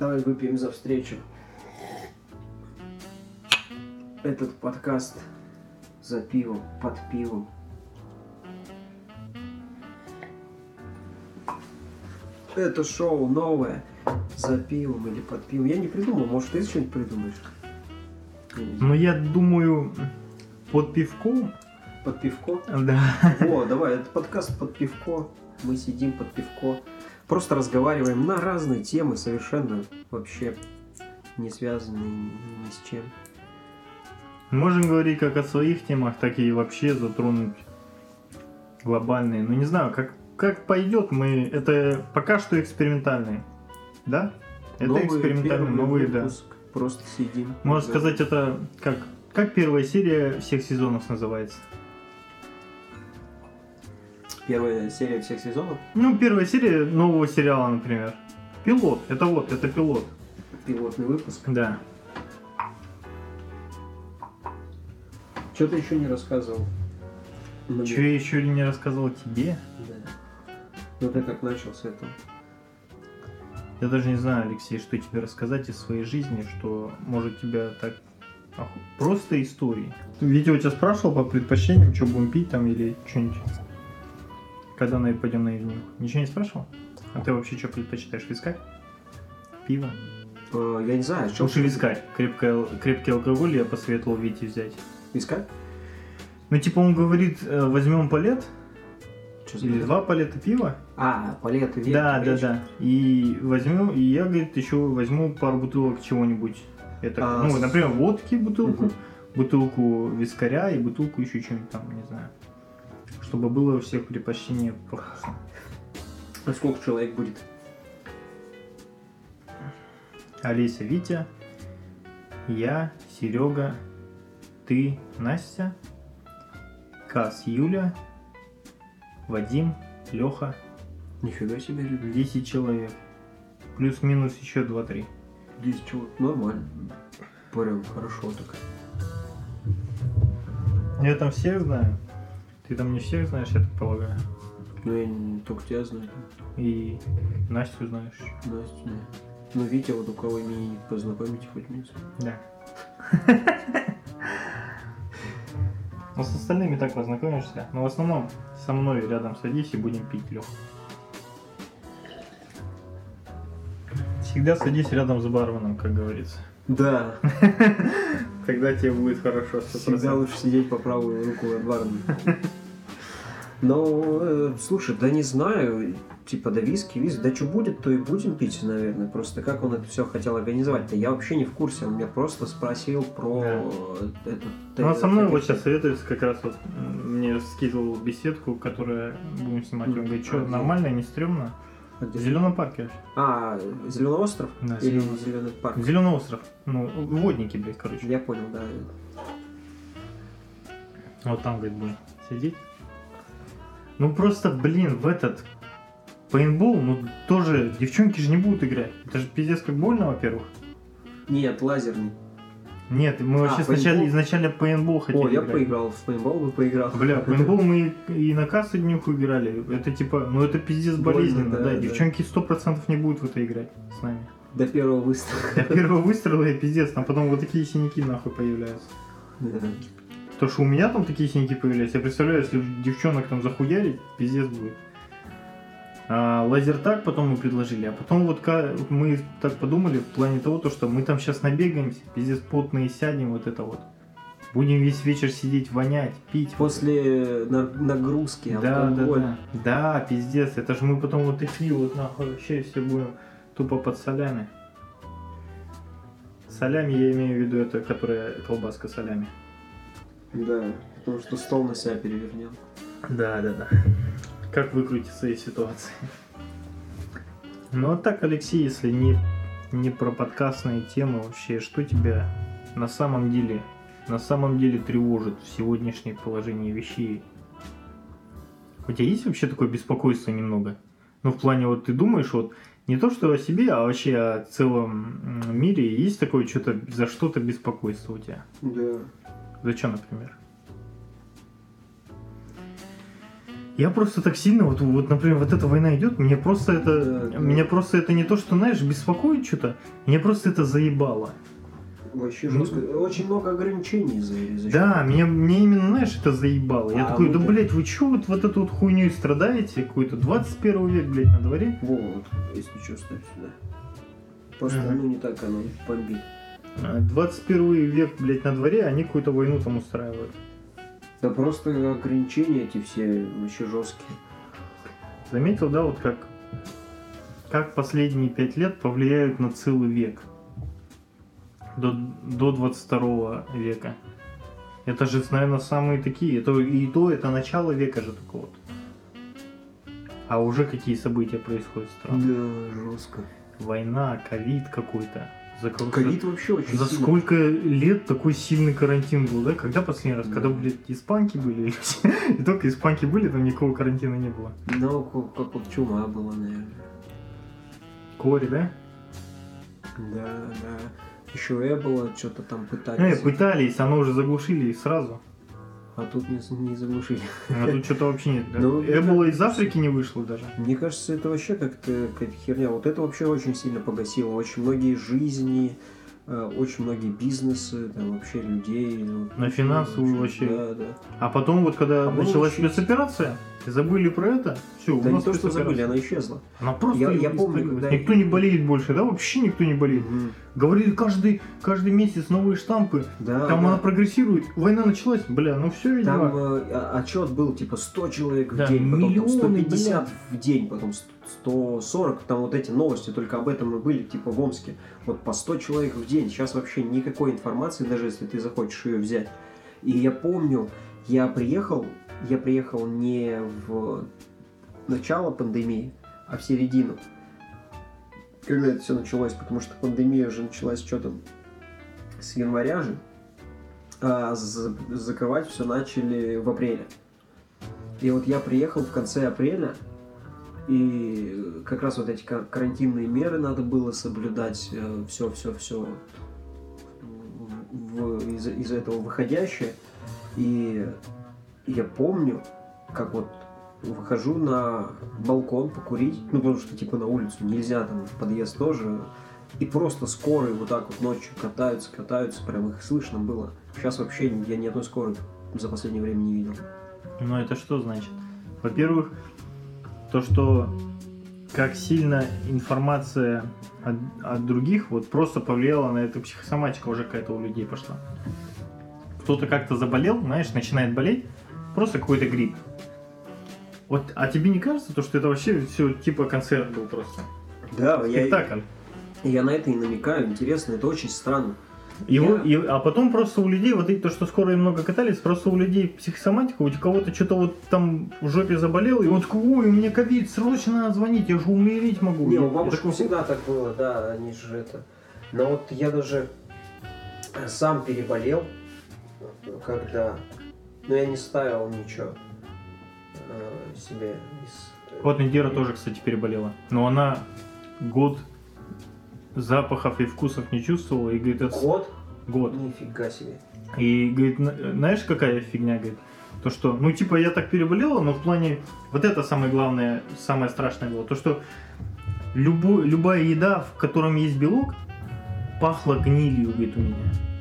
Давай выпьем за встречу. Этот подкаст за пивом, под пивом. Это шоу новое за пивом или под пивом. Я не придумал, может ты что-нибудь придумаешь? Ну, я думаю, под пивком, Под пивко? да. О, давай, это подкаст под пивко. Мы сидим под пивко. Просто разговариваем на разные темы, совершенно вообще не связанные ни, с чем. Можем говорить как о своих темах, так и вообще затронуть глобальные. Ну, не знаю, как, как пойдет, мы... Это пока что экспериментальные, да? Это Новый, экспериментальные, новые, да. Просто сидим. Можно Да. сказать, это как, как первая серия всех сезонов называется? Первая серия всех сезонов. Ну, первая серия нового сериала, например. Пилот. Это вот, это пилот. Пилотный выпуск. Да. Что ты еще не рассказывал? Мне. Че я еще не рассказал тебе? Да. Ну ты как начал с этого? Я даже не знаю, Алексей, что тебе рассказать из своей жизни, что может тебя так... Просто истории. У тебя спрашивал по предпочтениям, что будем пить там или что-нибудь? Когда на пойдем на ивнюх? Ничего не спрашивал? А ты вообще что предпочитаешь, вискарь? Пиво? Э, я не знаю, что Лучше вискарь. Крепкий, крепкий алкоголь я посоветовал Вите взять. Искать? Ну, типа он говорит, э, возьмем палет или два палета пива. А, палет и Да, да, речь. да. И возьмем, и я, говорит, еще возьму пару бутылок чего-нибудь. Это, А, ну, например, водки бутылку, Мгм. бутылку вискаря и бутылку еще чего-нибудь там, не знаю. Чтобы было у всех предпочтение по вкусу. А сколько человек будет? Олеся, Витя, я, Серега, ты, Настя, Кас, Юля, Вадим, Леха, Нифига себе, ребят. 10 человек. Плюс-минус еще 2-3. 10 человек. Нормально. Прям хорошо так. Я там всех знаю. Ты там не всех знаешь, я так полагаю. Ну я не только тебя знаю. И Настю знаешь. Настю, нет. Ну Витя, вот у кого имени познакомить хоть мне. Да. Ну, с остальными так познакомишься. Но в основном со мной рядом садись и будем пить, Лех. Всегда садись рядом с барменом, как говорится. Да. Тогда тебе будет хорошо. 100%. Всегда лучше сидеть по правую руку от бармена. Но, э, слушай, да не знаю, типа, да виски, виски, да что будет, то и будем пить, наверное. Просто как он это все хотел организовать-то, я вообще не в курсе, он меня просто спросил про Да. этот... Ну, а со мной вот сейчас советуется как раз вот мне скидывал беседку, которая будем снимать. Он говорит, что А, нормально, не стрёмно? А где? В зеленом парке. А, Зеленый остров? Да, Или Зелёный. Зеленый парк? Зеленый остров. Ну, водники, блядь, короче. Я понял, да. Вот там, говорит, будем сидеть. Ну просто, блин, в этот пейнтбол, ну тоже девчонки же не будут играть. Это же пиздец как больно, во-первых. Нет, лазерный. Нет, мы А, вообще сначала, пейнтбол? изначально пейнтбол хотели О, я играть. поиграл в пейнтбол, бы поиграл. Бля, пейнтбол мы и на кассу днюху играли. Это типа, ну это пиздец Больно, болезненно, да, да. да. Девчонки сто процентов не будут в это играть с нами. До первого выстрела. До первого выстрела и пиздец, там потом вот такие синяки нахуй появляются. Да. То, что у меня там такие синяки появились, я представляю, если девчонок там захуярить, пиздец будет. А, лазертаг потом мы предложили, а потом вот мы так подумали в плане того, то, что мы там сейчас набегаемся, пиздец потные сядем, вот это вот. Будем весь вечер сидеть, вонять, пить. После на- нагрузки да, да, алкоголь. да. Да, пиздец, это же мы потом вот такие вот нахуй вообще все будем тупо под солями. Солями я имею в виду это, которая колбаска солями. Да, потому что стол на себя перевернем. Да, да, да. Как выкрутиться из ситуации? Ну а так, Алексей, если не, не про подкастные темы вообще, что тебя на самом деле, на самом деле тревожит в сегодняшнем положении вещей? У тебя есть вообще такое беспокойство немного? Ну, в плане, вот ты думаешь, вот не то, что о себе, а вообще о целом мире, есть такое что-то, за что-то беспокойство у тебя? Да. За что, например? Я просто так сильно, вот, вот, например, вот эта война идет, мне просто это, меня просто это не то, что, знаешь, беспокоит что-то, мне просто это заебало. Вообще Ну, жестко. Очень много ограничений за Да, меня, мне именно, знаешь, это заебало. Я А такой, да, мы-то- блядь, вы чё вот, вот эту вот хуйню страдаете? Какой-то 21 век, блядь, на дворе? Вот, если что, ставь сюда. Просто, Ага. ну, не так оно бомбит. А, 21 век, блядь, на дворе, они какую-то войну там устраивают. Да просто ограничения эти все вообще жесткие. Заметил, да, вот как, как последние пять лет повлияют на целый век. До, до 22 века. Это же, наверное, самые такие. Это, и то, это начало века же только вот. А уже какие события происходят в стране? Да, жестко. Война, ковид какой-то. За, ка- Ковид вообще очень за сильно- сколько лет такой сильный карантин был, да? Когда последний раз? Да. Когда, блядь, испанки были? И только испанки были, там никакого карантина не было. Ну, как, вот чума была, наверное. Кори, да? Да, да. Еще Эбола что-то там Э, пытались. пытались, оно уже заглушили и сразу. А тут не, не заглушили. А тут что-то вообще нет. Ну, Эбола из Африки не вышло даже. Мне кажется, это вообще как-то какая-то херня. Вот это вообще очень сильно погасило. Очень многие жизни, очень многие бизнесы, там вообще людей. ну, На финансовую очень- вообще. Да, да. А потом вот когда А началась еще- спецоперация, забыли про это, все, у Да не нас то, что забыли, она исчезла. Она просто Я- я помню, когда- Никто не болеет больше, да? Вообще никто не болеет. Мгм. Говорили каждый, каждый месяц новые штампы. Да, Там да. она прогрессирует. Война началась, бля, ну все, Там видимо. э, а- отчет был типа 100 человек в Да, день, потом там миллионы, 150 в день, потом 140, там вот эти новости только об этом и были, типа в Омске. Вот по 100 человек в день. Сейчас вообще никакой информации, даже если ты захочешь ее взять. И я помню, я приехал, я приехал не в начало пандемии, а в середину. Когда это все началось, потому что пандемия же началась что там с января же, а за- закрывать все начали в апреле. И вот я приехал в конце апреля, и как раз вот эти кар- карантинные меры надо было соблюдать, все, все, все из, из этого выходящее. И я помню, как вот выхожу на балкон покурить, ну потому что типа на улицу нельзя, там в подъезд тоже, и просто скорые вот так вот ночью катаются, катаются, прям их слышно было. Сейчас вообще я ни одной скорой за последнее время не видел. Ну это что значит? Во-первых, то, что как сильно информация от, от других вот просто повлияла на эту психосоматика уже какая-то у людей пошла. Кто-то как-то заболел, знаешь, начинает болеть, просто какой-то грипп. Вот, а тебе не кажется, то, что это вообще все типа концерт был просто? Да, я, Спектакль. я на это и намекаю, интересно, это очень странно. Его, и- а потом просто у людей, вот и то, что скоро и много катались, просто у людей психосоматика, у кого-то что-то вот там в жопе заболел, и он такой, ой, у меня ковид, срочно надо звонить, я же умереть могу. Не, у бабушек такой, всегда так было, да, они же это. Но вот я даже сам переболел, когда, ну я не ставил ничего э, себе из. Вот Индира тоже, кстати, переболела. Но она год запахов и вкусов не чувствовала, и говорит, это Год? год. Нифига себе. И говорит, «На- знаешь, какая фигня, говорит, то что, ну типа я так переболела, но в плане, вот это самое главное, самое страшное было, то что любой, любая еда, в котором есть белок, пахла гнилью, говорит, у меня.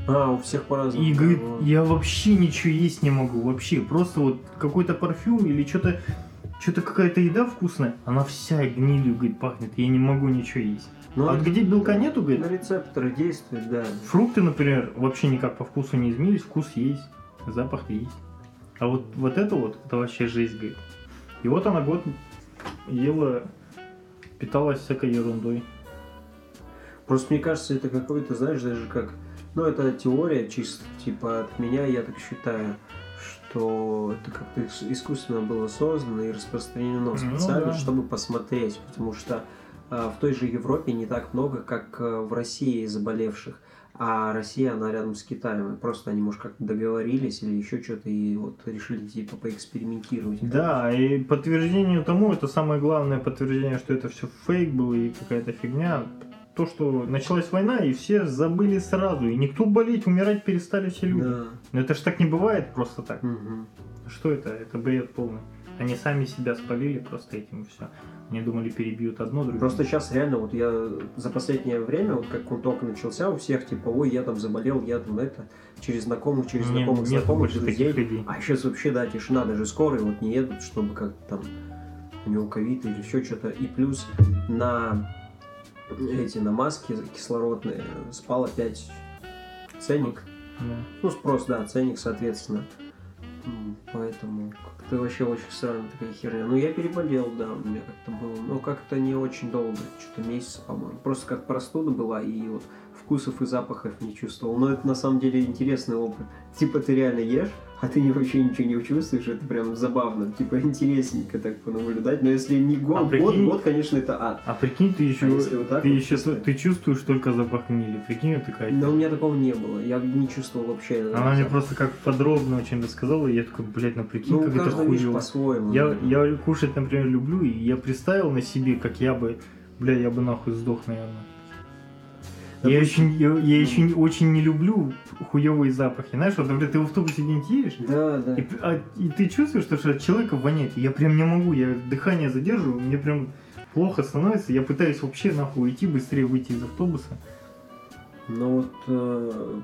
А, у всех по-разному. И говорит, я вообще ничего есть не могу, вообще, просто вот какой-то парфюм или что-то, что-то какая-то еда вкусная, она вся гнилью, говорит, пахнет, я не могу ничего есть. Ну, а это- где белка нету, говорит, На рецепторы действует, да. Фрукты, например, вообще никак по вкусу не изменились, вкус есть, запах есть. А вот, вот это вот, это вообще жизнь, говорит. И вот она год ела, питалась всякой ерундой. Просто мне кажется, это какой-то, знаешь, даже как... Ну, это теория чисто, типа, от меня, я так считаю, что это как-то ис- искусственно было создано и распространено Ну специально, да. чтобы посмотреть, потому что в той же Европе не так много, как а, в России заболевших, а Россия, она рядом с Китаем, просто они, может, как-то договорились или еще что-то, и вот решили, типа, поэкспериментировать. Да, и подтверждению тому, это самое главное подтверждение, что это все фейк был и какая-то фигня. То, что началась война, и все забыли сразу, и никто болеть, умирать перестали все люди. Да. Но это ж так не бывает просто так. Мгм. Что это? Это бред полный. Они сами себя спалили просто этим и все. Они думали, перебьют одно, другое. Просто сейчас реально, вот я за последнее время, вот как он только начался, у всех типа, ой, я там заболел, я там это, через знакомых, через Не- знакомых, нет знакомых, друзей. людей. А сейчас вообще, да, тишина, даже скорые вот не едут, чтобы как там у него ковид или еще что-то. И плюс на эти, на маски кислородные спал опять ценник. Да. Ну, спрос, да, ценник, соответственно. Поэтому как-то вообще очень странная такая херня. Ну, я переболел, да, у меня как-то было. Но как-то не очень долго, что-то месяц, по-моему. Просто как простуда была, и вот вкусов и запахов не чувствовал. Но это на самом деле интересный опыт. Типа ты реально ешь, а ты вообще ничего не чувствуешь, это прям забавно. Типа интересненько так понаблюдать. Но если не год, А год, прикинь- год, конечно, это ад. А прикинь, ты еще, А вот так ты вот еще чисто? ты чувствуешь только запах гнили. Прикинь, вот такая. Но у меня такого не было. Я не чувствовал вообще. Она мне запах. просто как подробно очень рассказала, и я такой, блядь, ну прикинь, Ну, как это хуево. по-своему. Я, я кушать, например, люблю, и я представил на себе, как я бы, бля, я бы нахуй сдох, наверное. Я очень, я, я еще не- очень не люблю хуевые запахи. Знаешь, вот, например, ты в автобусе где-нибудь едешь, Да, да. и, а- и ты чувствуешь, что, что от человека воняет. Я прям не могу, я дыхание задерживаю, мне прям плохо становится. Я пытаюсь вообще нахуй уйти, быстрее выйти из автобуса. Но вот э,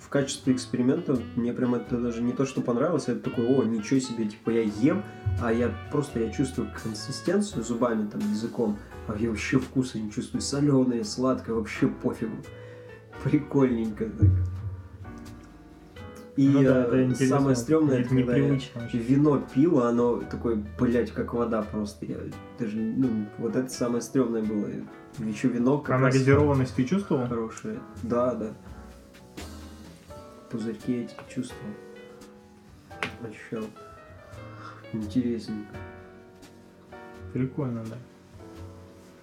в качестве эксперимента мне прям это даже не то, что понравилось, а это такой, о, ничего себе, типа я ем, а я просто я чувствую консистенцию зубами, там, языком, я вообще вкуса не чувствую, соленое, сладкое, вообще пофигу. Прикольненько. И Ну да, э, это интересно. самое стрёмное, Это когда я вино пил, а оно такое, блядь, как вода просто. Я даже, ну, вот это самое стрёмное было. Еще вино как А газированность ты чувствовал? хорошее. Да, да. Пузырьки эти чувствовал. Ощущал. Интересненько. Прикольно, да.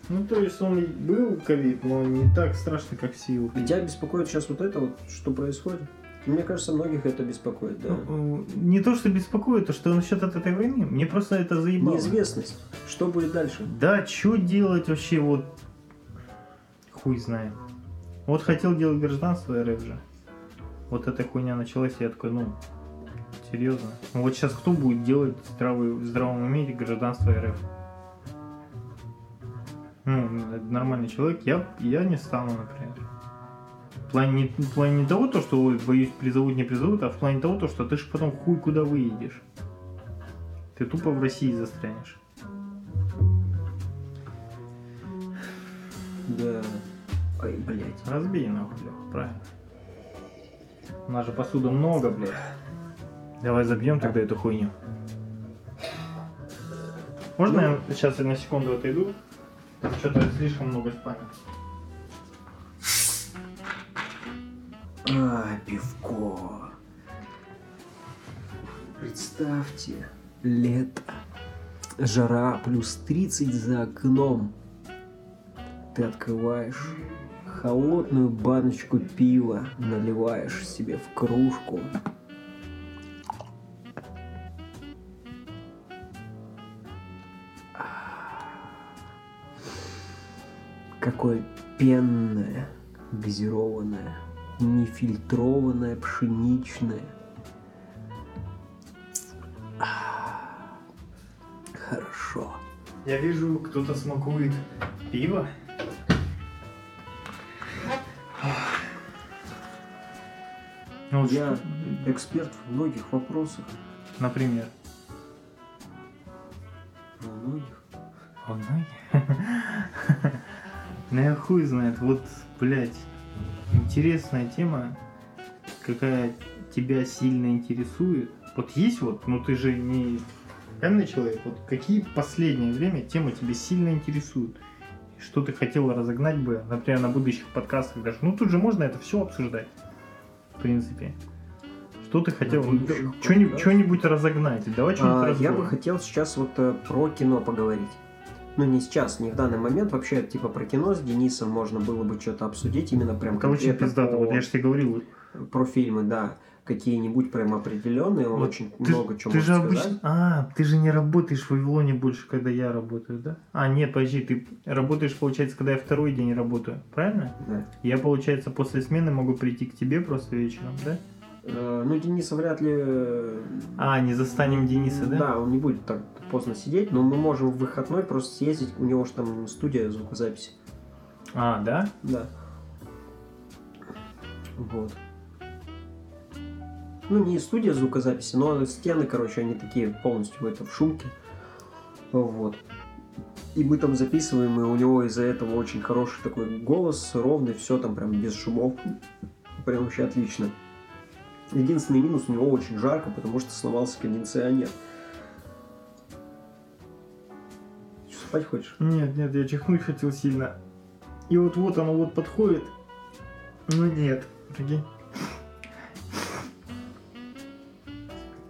Ну, то есть он был ковид, но не так страшно, как сил. Тебя беспокоит сейчас вот это вот, что происходит? Мне кажется, многих это беспокоит, да. Ну, э, Не то, что беспокоит, а что насчет от этой войны. Мне просто это заебало. Неизвестность. Что будет дальше? Да, что делать вообще, вот... Хуй знает. Вот хотел делать гражданство РФ же. Вот эта хуйня началась, и я такой, ну, серьезно. Вот сейчас кто будет делать здравый, в здравом уме гражданство РФ? Ну, нормальный человек, я, я не стану, например. В плане, не, в плане не того, то, что, ой, боюсь, призовут, не призовут, а в плане того, то, что ты же потом хуй куда выедешь. Ты тупо в России застрянешь. Да. Ой, блядь. Разбей нахуй, Лёх, правильно. У нас же посуды много, блядь. Давай забьем тогда эту хуйню. Можно я сейчас на секунду отойду? Что-то слишком много спамя. А, пивко. Представьте, лето. Жара плюс 30 за окном. Ты открываешь холодную баночку пива, наливаешь себе в кружку. Какое пенное, газированное, нефильтрованное, пшеничное. А, Хорошо. Я вижу, кто-то смакует пиво. Ну, Я эксперт в многих вопросах. Например. Во многих. Он Ну я хуй знает, вот, блядь, интересная тема, какая тебя сильно интересует. Вот есть вот, ну ты же не каменный человек, вот какие в последнее время темы тебя сильно интересуют? Что ты хотел разогнать бы, например, на будущих подкастах даже. Ну тут же можно это все обсуждать, в принципе. Что ты хотел? Что-нибудь, разогнать? Давай что-нибудь А, я бы хотел сейчас вот э, про кино поговорить. Ну, не сейчас, не в данный момент. Вообще, типа, про кино с Денисом можно было бы что-то обсудить. Именно прям конкретно пиздато, по- вот я же тебе говорил, про фильмы, да. Какие-нибудь прям определенные. Он Вот очень ты, много чего ты может же сказать. А, ты же не работаешь в Вавилоне больше, когда я работаю, да? А, нет, подожди, ты работаешь, получается, когда я второй день работаю, правильно? Да. Я, получается, после смены могу прийти к тебе просто вечером, да? Э, Ну, Дениса вряд ли... э, А, не застанем Дениса, да? Да, он не будет так поздно сидеть, но мы можем в выходной просто съездить, у него же там студия звукозаписи. А, да? Да. Вот. Ну, не студия звукозаписи, но стены, короче, они такие полностью это в шумке. Вот. И мы там записываем, и у него из-за этого очень хороший такой голос, ровный, все там прям без шумов. Прям вообще отлично. Единственный минус, у него очень жарко, потому что сломался кондиционер. Что, спать хочешь? Нет, нет, я чихнуть хотел сильно. И вот вот оно вот подходит. Ну нет, прикинь.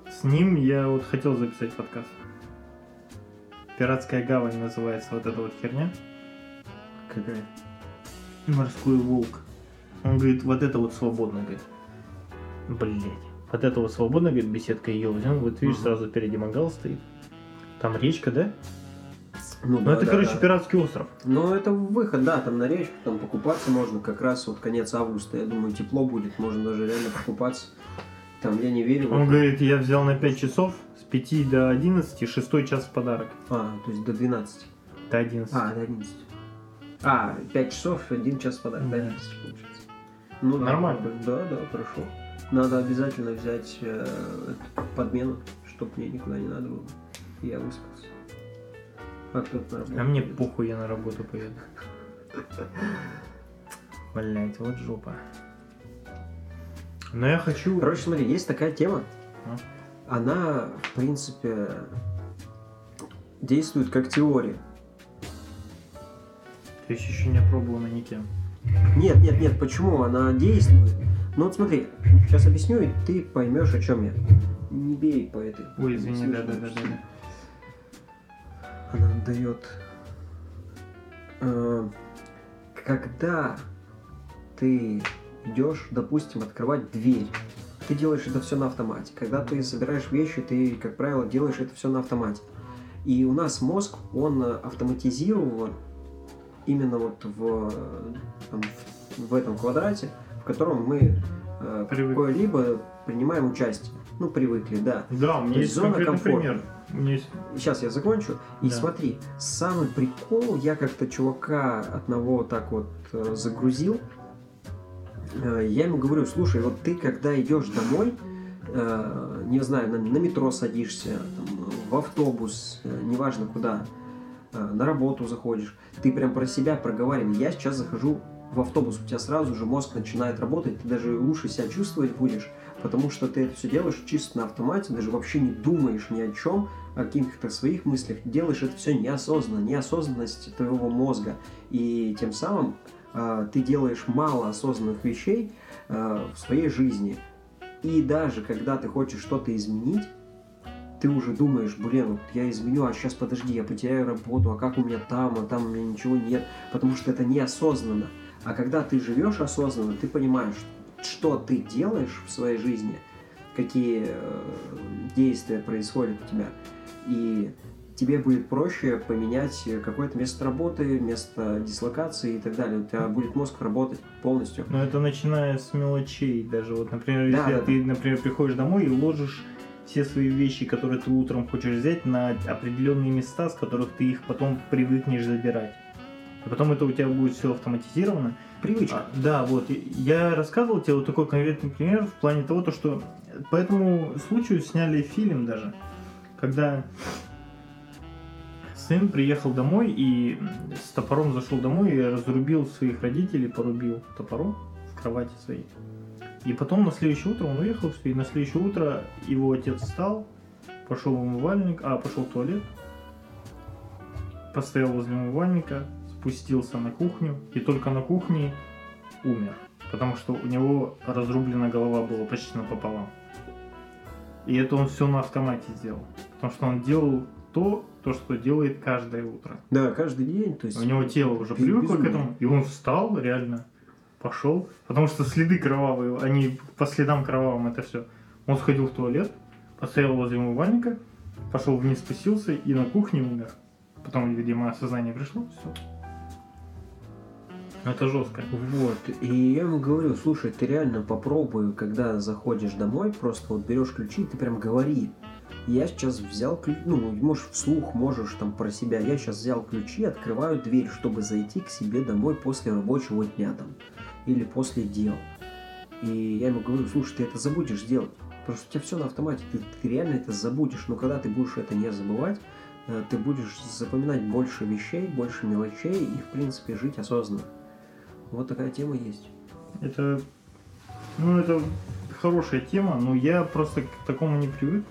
С ним я вот хотел записать подкаст. Пиратская гавань называется вот эта вот херня. Какая? Морской волк. Он говорит, вот это вот свободно, говорит. Блять. Вот это вот свободно, говорит, беседка ее возьмем. Вот видишь, Мгм. сразу впереди мангал стоит. Там речка, да? Ну, Ну да, это, да, короче, да. пиратский остров. Ну, это выход, да, там на речку, там покупаться можно как раз вот конец августа. Я думаю, тепло будет, можно даже реально покупаться. Там я не верю. в Он говорит, я взял на 5 часов, с 5 до 11, шестой час в подарок. А, то есть до 12. До 11. А, до 11. А, 5 часов, 1 час подарок, до Да. 11 получается. Ну, Нормально. Да, да, хорошо. Надо обязательно взять э, подмену, чтобы мне никуда не надо было. Я выспался. А кто-то на работу А мне пойдет. похуй, я на работу поеду. Блять, вот жопа. Но я хочу... Короче, смотри, есть такая тема. А? Она, в принципе, действует как теория. То есть еще не опробовано никем. Нет, нет, нет, почему она действует? Ну вот смотри, сейчас объясню, и ты поймешь, о чем я. Не бей по этой. Ой, извини, да, да, да, да. Она дает... э, когда ты идешь, допустим, открывать дверь, ты делаешь это все на автомате. Когда ты собираешь вещи, ты, как правило, делаешь это все на автомате. И у нас мозг, он э, автоматизирован именно вот в, там, в, этом квадрате, в котором мы э, какое-либо принимаем участие. Ну, привыкли, да. Да, у меня То есть есть зона комфорта. пример. Есть... Сейчас я закончу. И Да. смотри, самый прикол, я как-то чувака одного так вот э, загрузил. Э, я ему говорю, слушай, вот ты когда идешь домой, э, не знаю, на, на метро садишься, там, в автобус, э, неважно куда, на работу заходишь, ты прям про себя проговаривай. Я сейчас захожу в автобус, у тебя сразу же мозг начинает работать, ты даже лучше себя чувствовать будешь, потому что ты это все делаешь чисто на автомате, даже вообще не думаешь ни о чем, о каких-то своих мыслях, делаешь это все неосознанно, неосознанность твоего мозга, и тем самым э, ты делаешь мало осознанных вещей э, в своей жизни. И даже когда ты хочешь что-то изменить, ты уже думаешь, блин, вот я изменю, а сейчас подожди, я потеряю работу, а как у меня там, а там у меня ничего нет, потому что это неосознанно. А когда ты живешь осознанно, ты понимаешь, что ты делаешь в своей жизни, какие э, действия происходят у тебя, и тебе будет проще поменять какое-то место работы, место дислокации и так далее. У тебя будет мозг работать полностью. Но это начиная с мелочей даже. Вот, например, Да, если да, ты, например, приходишь домой и ложишь все свои вещи, которые ты утром хочешь взять, на определенные места, с которых ты их потом привыкнешь забирать. И потом это у тебя будет все автоматизировано. Привычка. А, да, вот. Я рассказывал тебе вот такой конкретный пример в плане того, то, что по этому случаю сняли фильм даже. Когда сын приехал домой и с топором зашел домой и разрубил своих родителей, порубил топором в кровати своей. И потом на следующее утро он уехал, и на следующее утро его отец встал, пошел в умывальник, а, пошел в туалет, постоял возле умывальника, спустился на кухню, и только на кухне умер. Потому что у него разрублена голова была почти напополам. И это он все на автомате сделал. Потому что он делал то, то, что делает каждое утро. Да, каждый день. То есть У него тело уже привыкло к этому, и он встал реально, пошел, потому что следы кровавые, они по следам кровавым это все. Он сходил в туалет, постоял возле умывальника, пошел вниз, спустился и на кухне умер. Потом, видимо, осознание пришло, все. Это жестко. Вот, и я ему говорю, слушай, ты реально попробуй, когда заходишь домой, просто вот берешь ключи, и ты прям говори. Я сейчас взял ключи, ну, можешь вслух, можешь там про себя. Я сейчас взял ключи, открываю дверь, чтобы зайти к себе домой после рабочего дня там. Или после дел. И я ему говорю, слушай, ты это забудешь делать. Просто у тебя все на автомате, ты, ты реально это забудешь. Но когда ты будешь это не забывать, э, ты будешь запоминать больше вещей, больше мелочей и, в принципе, жить осознанно. Вот такая тема есть. Это, ну, это хорошая тема, но я просто к такому не привык.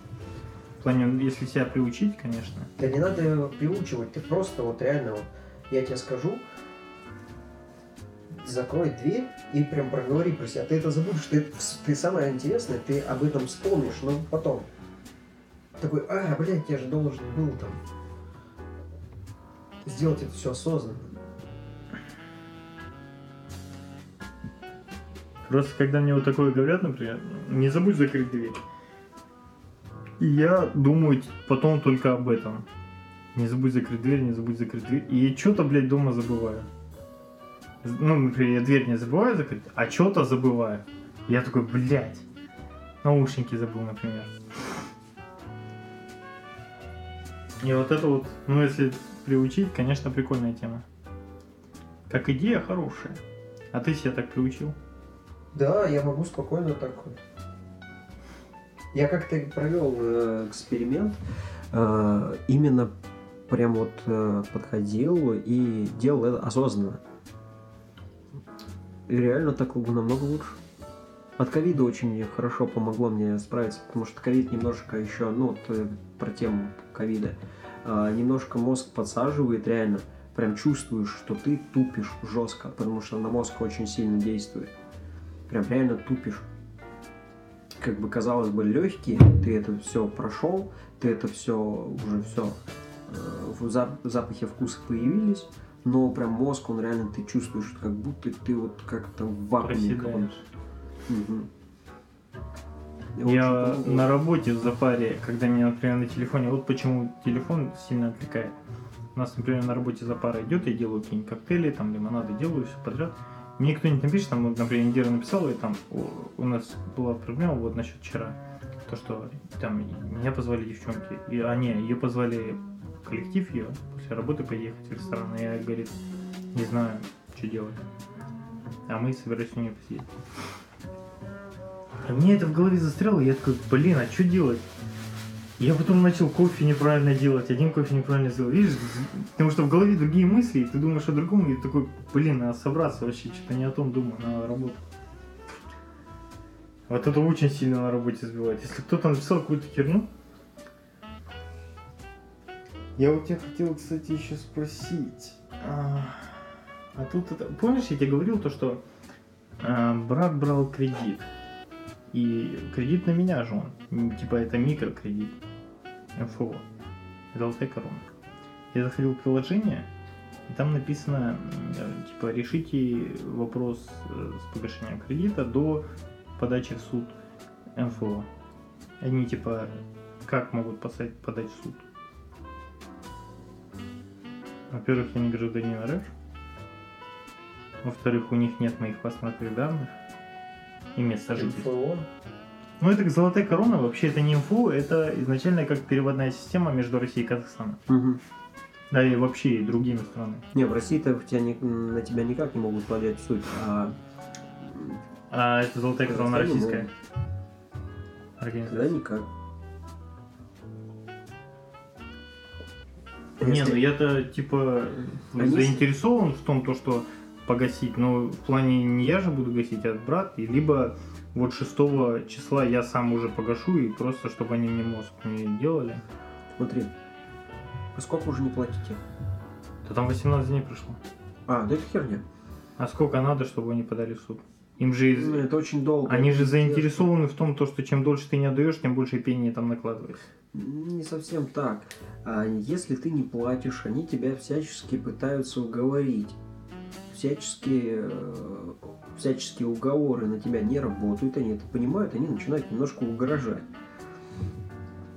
В плане, если себя приучить, конечно. Да не надо его приучивать, ты просто вот реально вот, я тебе скажу, закрой дверь и прям проговори про себя. Ты это забудешь, ты, ты самое интересное, ты об этом вспомнишь, но потом. Такой, а, блядь, я же должен был там сделать это все осознанно. Просто когда мне вот такое говорят, например, не забудь закрыть дверь. И я думаю потом только об этом. Не забудь закрыть дверь, не забудь закрыть дверь. И что-то, блядь, дома забываю. Ну, например, я дверь не забываю закрыть, а что-то забываю. Я такой, блядь, наушники забыл, например. И вот это вот, ну, если приучить, конечно, прикольная тема. Как идея хорошая. А ты себя так приучил? Да, я могу спокойно так. Я как-то провел э, эксперимент, э, именно прям вот э, подходил и делал это осознанно. И реально так намного лучше. От ковида очень хорошо помогло мне справиться, потому что ковид немножко еще, ну, вот, э, про тему ковида, э, немножко мозг подсаживает реально, прям чувствуешь, что ты тупишь жестко, потому что на мозг очень сильно действует прям реально тупишь. Как бы казалось бы легкий, ты это все прошел, ты это все уже все э, запахи вкуса появились, но прям мозг, он реально ты чувствуешь, как будто ты вот как-то в вакууме угу. Я на работе в Запаре, когда меня, например, на телефоне, вот почему телефон сильно отвлекает. У нас, например, на работе Запара идет, я делаю какие-нибудь коктейли, там лимонады делаю, все подряд. Мне кто-нибудь напишет, там, например, Индира написала, и там у, у нас была проблема вот насчет вчера. То, что там меня позвали девчонки, и, а не, ее позвали коллектив ее после работы поехать в ресторан, и я, говорит, не знаю, что делать. А мы собирались у нее посидеть. А мне это в голове застряло, и я такой, блин, а что делать? Я потом начал кофе неправильно делать, один кофе неправильно сделал. Видишь, потому что в голове другие мысли, и ты думаешь о другом, и такой, блин, надо собраться вообще, что-то не о том думаю, надо работать. Вот это очень сильно на работе сбивает. Если кто-то написал какую-то херню, я у тебя хотел, кстати, еще спросить. А, а тут это... Помнишь, я тебе говорил то, что а, брат брал кредит. И кредит на меня же он. Типа это микрокредит. МФО. Золотая корона. Я заходил в приложение, и там написано, типа, решите вопрос э, с погашением кредита до подачи в суд МФО. Они, типа, как могут подать в суд? Во-первых, я не гражданин РФ. Во-вторых, у них нет моих паспортных данных и места жительства. Ну, это золотая корона, вообще это не МФУ, это изначально как переводная система между Россией и Казахстаном. Угу. Да, и вообще и другими странами. Не, в России-то тебя не, на тебя никак не могут подать суд, а... А это золотая корона российская? Организация. Да, никак. Не, ну я-то типа Они... заинтересован в том, то, что погасить, но в плане не я же буду гасить, а брат, и либо вот 6 числа я сам уже погашу, и просто чтобы они мне мозг не делали. Смотри, а сколько уже не платите? Да там 18 дней прошло. А, да это херня. А сколько надо, чтобы они подали в суд? Им же ну, это очень долго. Они же заинтересованы в том, то, что чем дольше ты не отдаешь, тем больше пени там накладывается. Не совсем так. А если ты не платишь, они тебя всячески пытаются уговорить всяческие, э, всяческие уговоры на тебя не работают, они это понимают, они начинают немножко угрожать.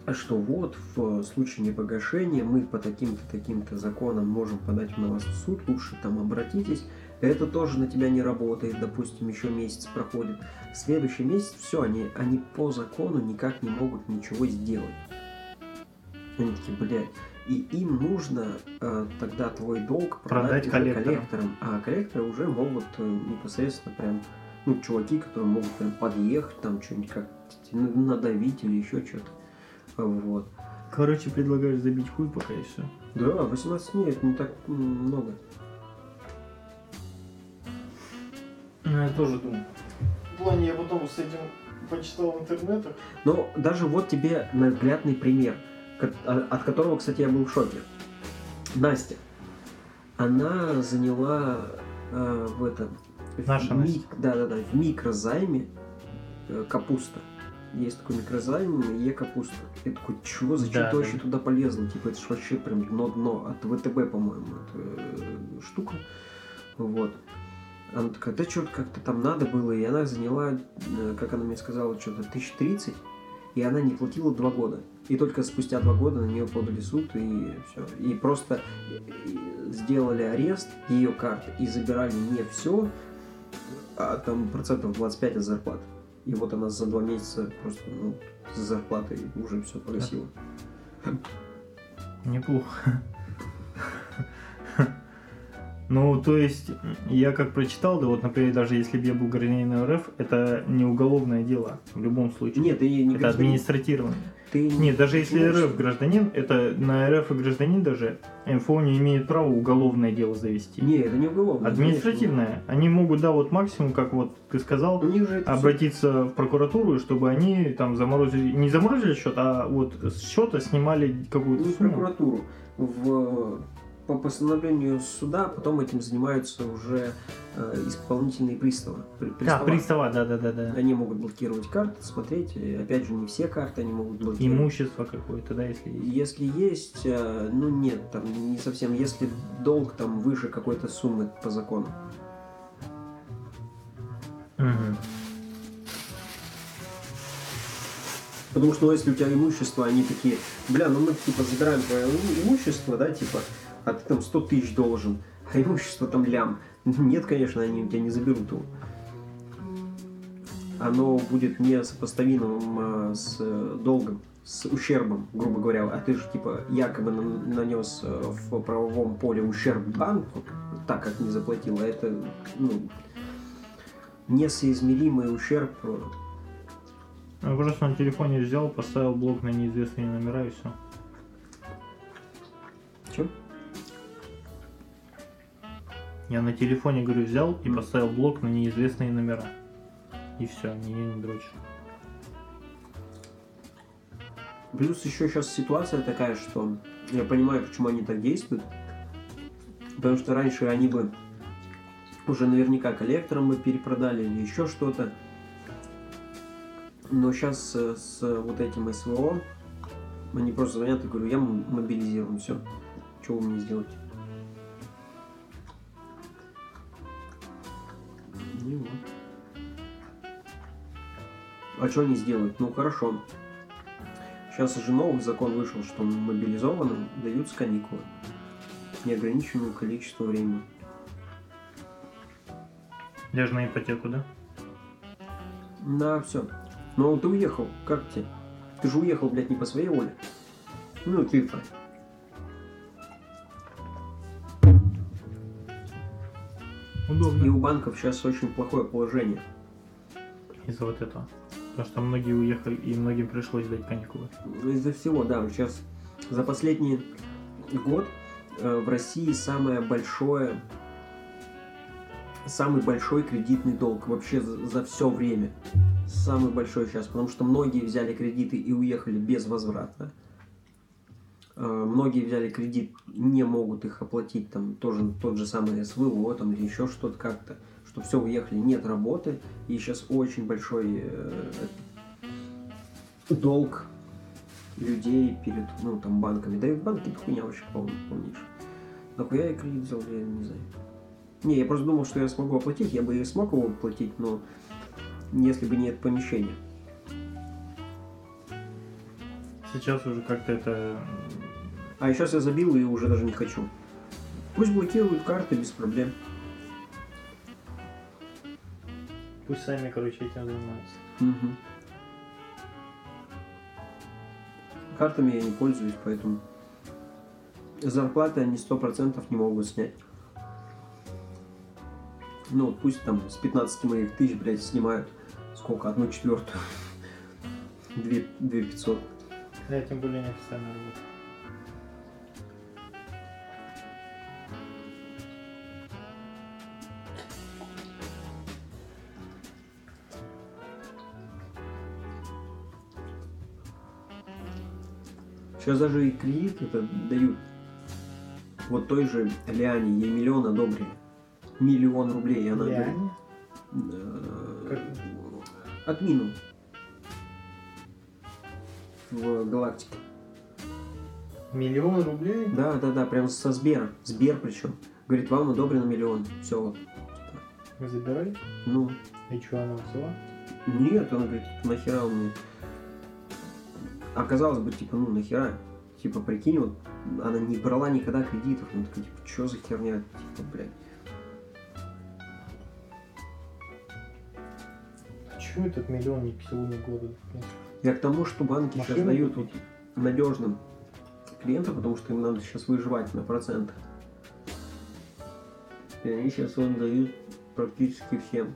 а что вот в случае непогашения мы по таким-то таким-то законам можем подать на вас в суд, лучше там обратитесь. Это тоже на тебя не работает, допустим, еще месяц проходит. В следующий месяц все, они, они по закону никак не могут ничего сделать. Они такие, блядь. И им нужно э, тогда твой долг продать, Продать коллекторам. коллекторам. А коллекторы уже могут э, непосредственно прям, ну, чуваки, которые могут прям подъехать, там что-нибудь как надавить или еще что-то. Вот. Короче, предлагаешь забить хуй пока и все. Да, 18 дней это не так много. Ну, я тоже думаю. В плане я потом с этим почитал в интернетах. Но даже вот тебе наглядный пример, от которого, кстати, я был в шоке. Настя. Она заняла э, в этом... в Наша ми- Настя. Да-да-да, в микрозайме э, капуста. Есть такой микрозайм, Е капуста. Я такой, чего, зачем Да, ты да. вообще туда полезла? Типа, это ж вообще прям дно-дно. От ВТБ, по-моему, эта э, штука. Вот. Она такая, да что-то как-то там надо было, и она заняла, э, как она мне сказала, что-то 1030, и она не платила два года. И только спустя два года на нее подали суд, и все. И просто сделали арест ее карты и забирали не все, а там процентов 25 от зарплаты. И вот она за два месяца просто, ну, с зарплатой уже все погасила. Неплохо. Ну, то есть, я как прочитал, да вот, например, даже если бы я был гражданином РФ, это не уголовное дело в любом случае. Нет, ты не это административное. Ты Нет, даже если не РФ гражданин, это на РФ и гражданин даже МФО не имеет права уголовное дело завести. Не, это не уголовное. Административное. Они могут, да, вот максимум, как вот ты сказал, конечно. Обратиться в прокуратуру, чтобы они там заморозили, не заморозили счет, а вот с счета снимали какую-то сумму. прокуратуру. В, по постановлению суда потом этим занимаются уже э, исполнительные приставы. При- Да, пристава. пристава, да, да, да, да. Они могут блокировать карты, смотреть. Опять же, не все карты они могут блокировать. Имущество какое-то, да, если есть. Если есть, э, ну нет, там не совсем. Если долг там выше какой-то суммы по закону. Мгм. Потому что, ну, если у тебя имущество, они такие, бля, ну мы типа забираем твое им- имущество, да, типа, а ты там 100 тысяч должен, а имущество там лям. Нет, конечно, они у тебя не заберут его. Оно будет несопоставимым э, с э, долгом, с ущербом, грубо говоря. А ты же, типа, якобы на- нанес э, в правовом поле ущерб банку, так как не заплатил, а это, ну, несоизмеримый ущерб Я просто на телефоне взял, поставил блок на неизвестные номера и все. Я на телефоне, говорю, взял и поставил блок на неизвестные номера. И все, меня не дрочит. Плюс еще сейчас ситуация такая, что я понимаю, почему они так действуют. Потому что раньше они бы уже наверняка коллекторам бы перепродали или еще что-то. Но сейчас с вот этим СВО они просто звонят и говорю, я мобилизирован, все. Что вы мне сделаете? И вот. А что они сделают? Ну хорошо. Сейчас же новый закон вышел, что мобилизованным даются каникулы. Неограниченное количество времени. Даже на ипотеку, да? На все. Ну ты уехал, как тебе? Ты же уехал, блядь, не по своей воле. Ну ты-то. И Удобно. у банков сейчас очень плохое положение. Из-за вот этого. Потому что многие уехали, и многим пришлось дать каникулы. Из-за всего, да, сейчас за последний год э, в России самое большое, самый большой кредитный долг вообще за, все время. Самый большой сейчас, потому что многие взяли кредиты и уехали без возврата. Э, Многие взяли кредит, не могут их оплатить, там тоже тот же самый СВО, там или еще что-то как-то, что все уехали, нет работы, и сейчас очень большой э, долг людей перед, ну, там, банками. Да и банки это хуйня вообще пол- полнейшая. Нахуя я кредит взял, я не знаю. Не, я просто думал, что я смогу оплатить, я бы и смог его оплатить, но если бы не это помещение. сейчас уже как-то это... А сейчас я забил и уже даже не хочу. Пусть блокируют карты без проблем. Пусть сами, короче, этим занимаются. Мгм. Картами я не пользуюсь, поэтому зарплаты они сто процентов не могут снять. Ну, пусть там с 15 моих тысяч, блядь, снимают сколько? Одну четвертую. Две, две пятьсот. Я тем более неофициально работаю. Сейчас даже и кредит это дают. Вот той же Лиане, ей миллион одобрили. Миллион рублей, и она говорит, Лиане? э, админу в галактике. Миллион рублей? Да, да, да, прям со Сбера. Сбер причем. Говорит, вам одобрено миллион. Все вот. Вы забирали? Ну, И что, она взяла? нет, он говорит, нахера он мне. А казалось бы, типа, ну нахера? Типа, прикинь, вот она не брала никогда кредитов. Ну, такая, типа, что за херня? Типа, блядь. Почему этот миллион не к сегодня года? Я к тому, что банки сейчас Машину дают вот надежным клиентам, потому что им надо сейчас выживать на процентах. И они сейчас он дают практически всем.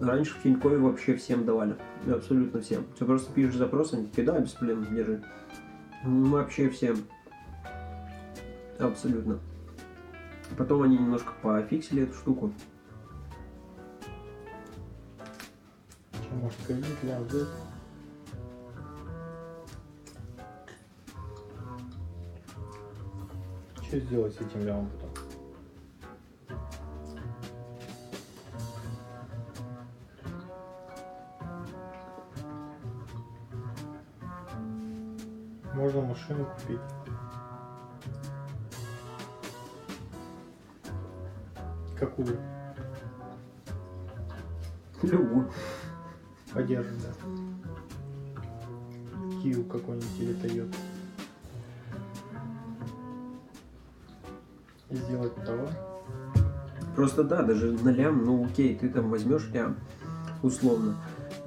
Раньше в Тинькове вообще всем давали. Абсолютно всем. Ты просто пишешь запрос, они такие, да, без проблем, держи. Ну, Вообще всем. Абсолютно. Потом они немножко пофиксили эту штуку. Может, кредит взять? Что сделать с этим лямом потом? Машину купить. Какую? Любую. Подержим, да. Киев какой-нибудь или Тойота. И сделать товар. Просто да, даже на лям, ну окей, ты там возьмешь лям, условно.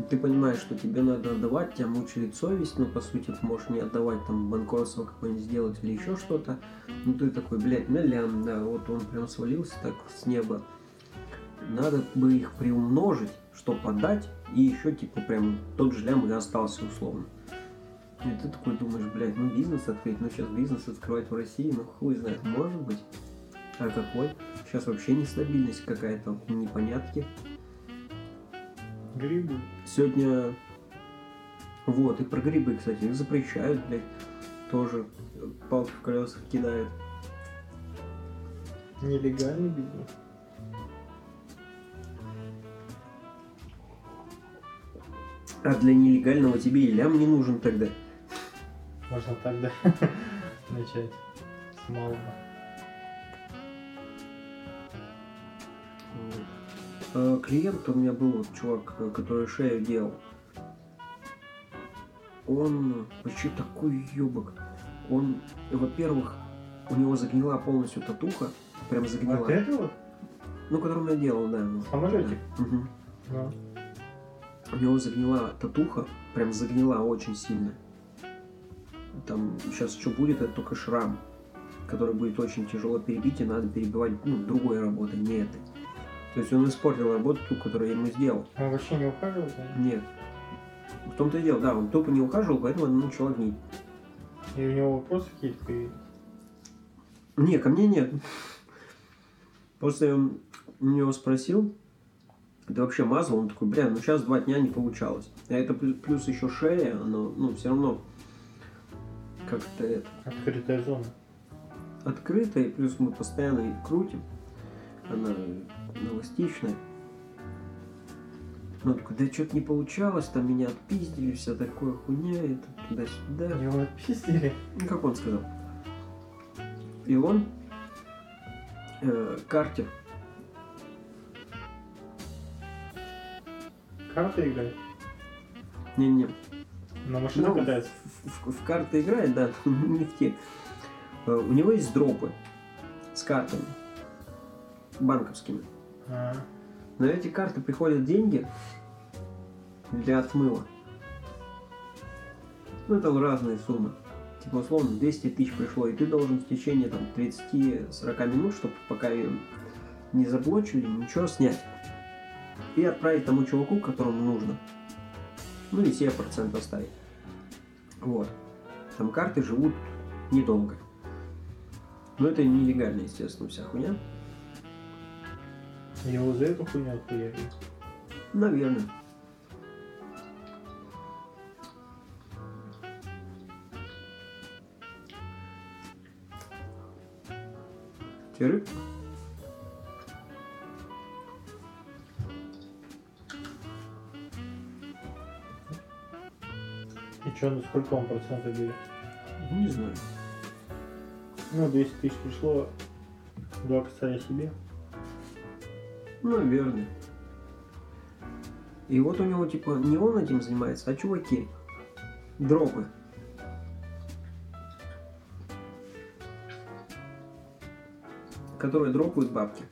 Ты понимаешь, что тебе надо отдавать, тебя мучает совесть, но по сути ты можешь не отдавать, там банкротство какое-нибудь сделать или еще что-то. Ну ты такой, блядь, лям, да, вот он прям свалился так с неба. Надо бы их приумножить, чтобы отдать, и еще типа прям тот же лям и остался условно. И ты такой думаешь, блядь, ну бизнес открыть, ну сейчас бизнес открывать в России, ну хуй знает, может быть. А какой? Сейчас вообще нестабильность какая-то, непонятки. Грибы. Сегодня... Вот, и про грибы, кстати, их запрещают, блядь. Тоже палки в колесах кидают. Нелегальный бизнес. А для нелегального тебе и лям не нужен тогда. Можно тогда начать с малого. Клиент у меня был, вот, чувак, э, который шею делал. Он вообще такой ёбок. Он, во-первых, у него загнила полностью татуха. Прям загнила. Вот это вот? Ну, которую я делал, да. ну. Самолетик? Мгм. Ну. У него загнила татуха, прям загнила очень сильно. Там сейчас что будет, это только шрам, который будет очень тяжело перебить, и надо перебивать ну, другой работой, не этой. То есть он испортил работу, ту, которую я ему сделал. Он вообще не ухаживал ним? Нет. В том-то и дело, да, он тупо не ухаживал, поэтому она начала гнить. И у него вопросы какие-то появились? Не, ко мне нет. Просто я у него спросил, ты вообще мазал? Он такой, бля, ну сейчас два дня не получалось. А это плюс, еще шея, оно, ну, все равно как-то это Открытая зона. открытая, плюс мы постоянно крутим. Она эластичная. Ну, такой, да что-то не получалось, там меня отпиздили, вся такое хуйня, это туда-сюда. Его отпиздили. Ну, как он сказал. И он э, картер. Карта играет. Не-не, На машине Ну, катается. в, в- в карты играет, да, не в те. Э, У него есть дропы с картами банковскими. На эти карты приходят деньги для отмыва. Ну, там разные суммы. Типа, условно, 200 тысяч пришло, и ты должен в течение там 30-40 минут, чтобы пока не заблочили, ничего снять. И отправить тому чуваку, которому нужно. Ну и себе процент оставить. Вот. Там карты живут недолго. Но это нелегально, естественно, вся хуйня. Его за эту хуйню отхуярили. Наверное. Рыбку? И что, ну сколько он процентов были? Не знаю. Ну, 200 тысяч пришло, два косаря себе. Наверное. И вот у него, типа, не он этим занимается, а чуваки. Дропы. Которые дропают бабки.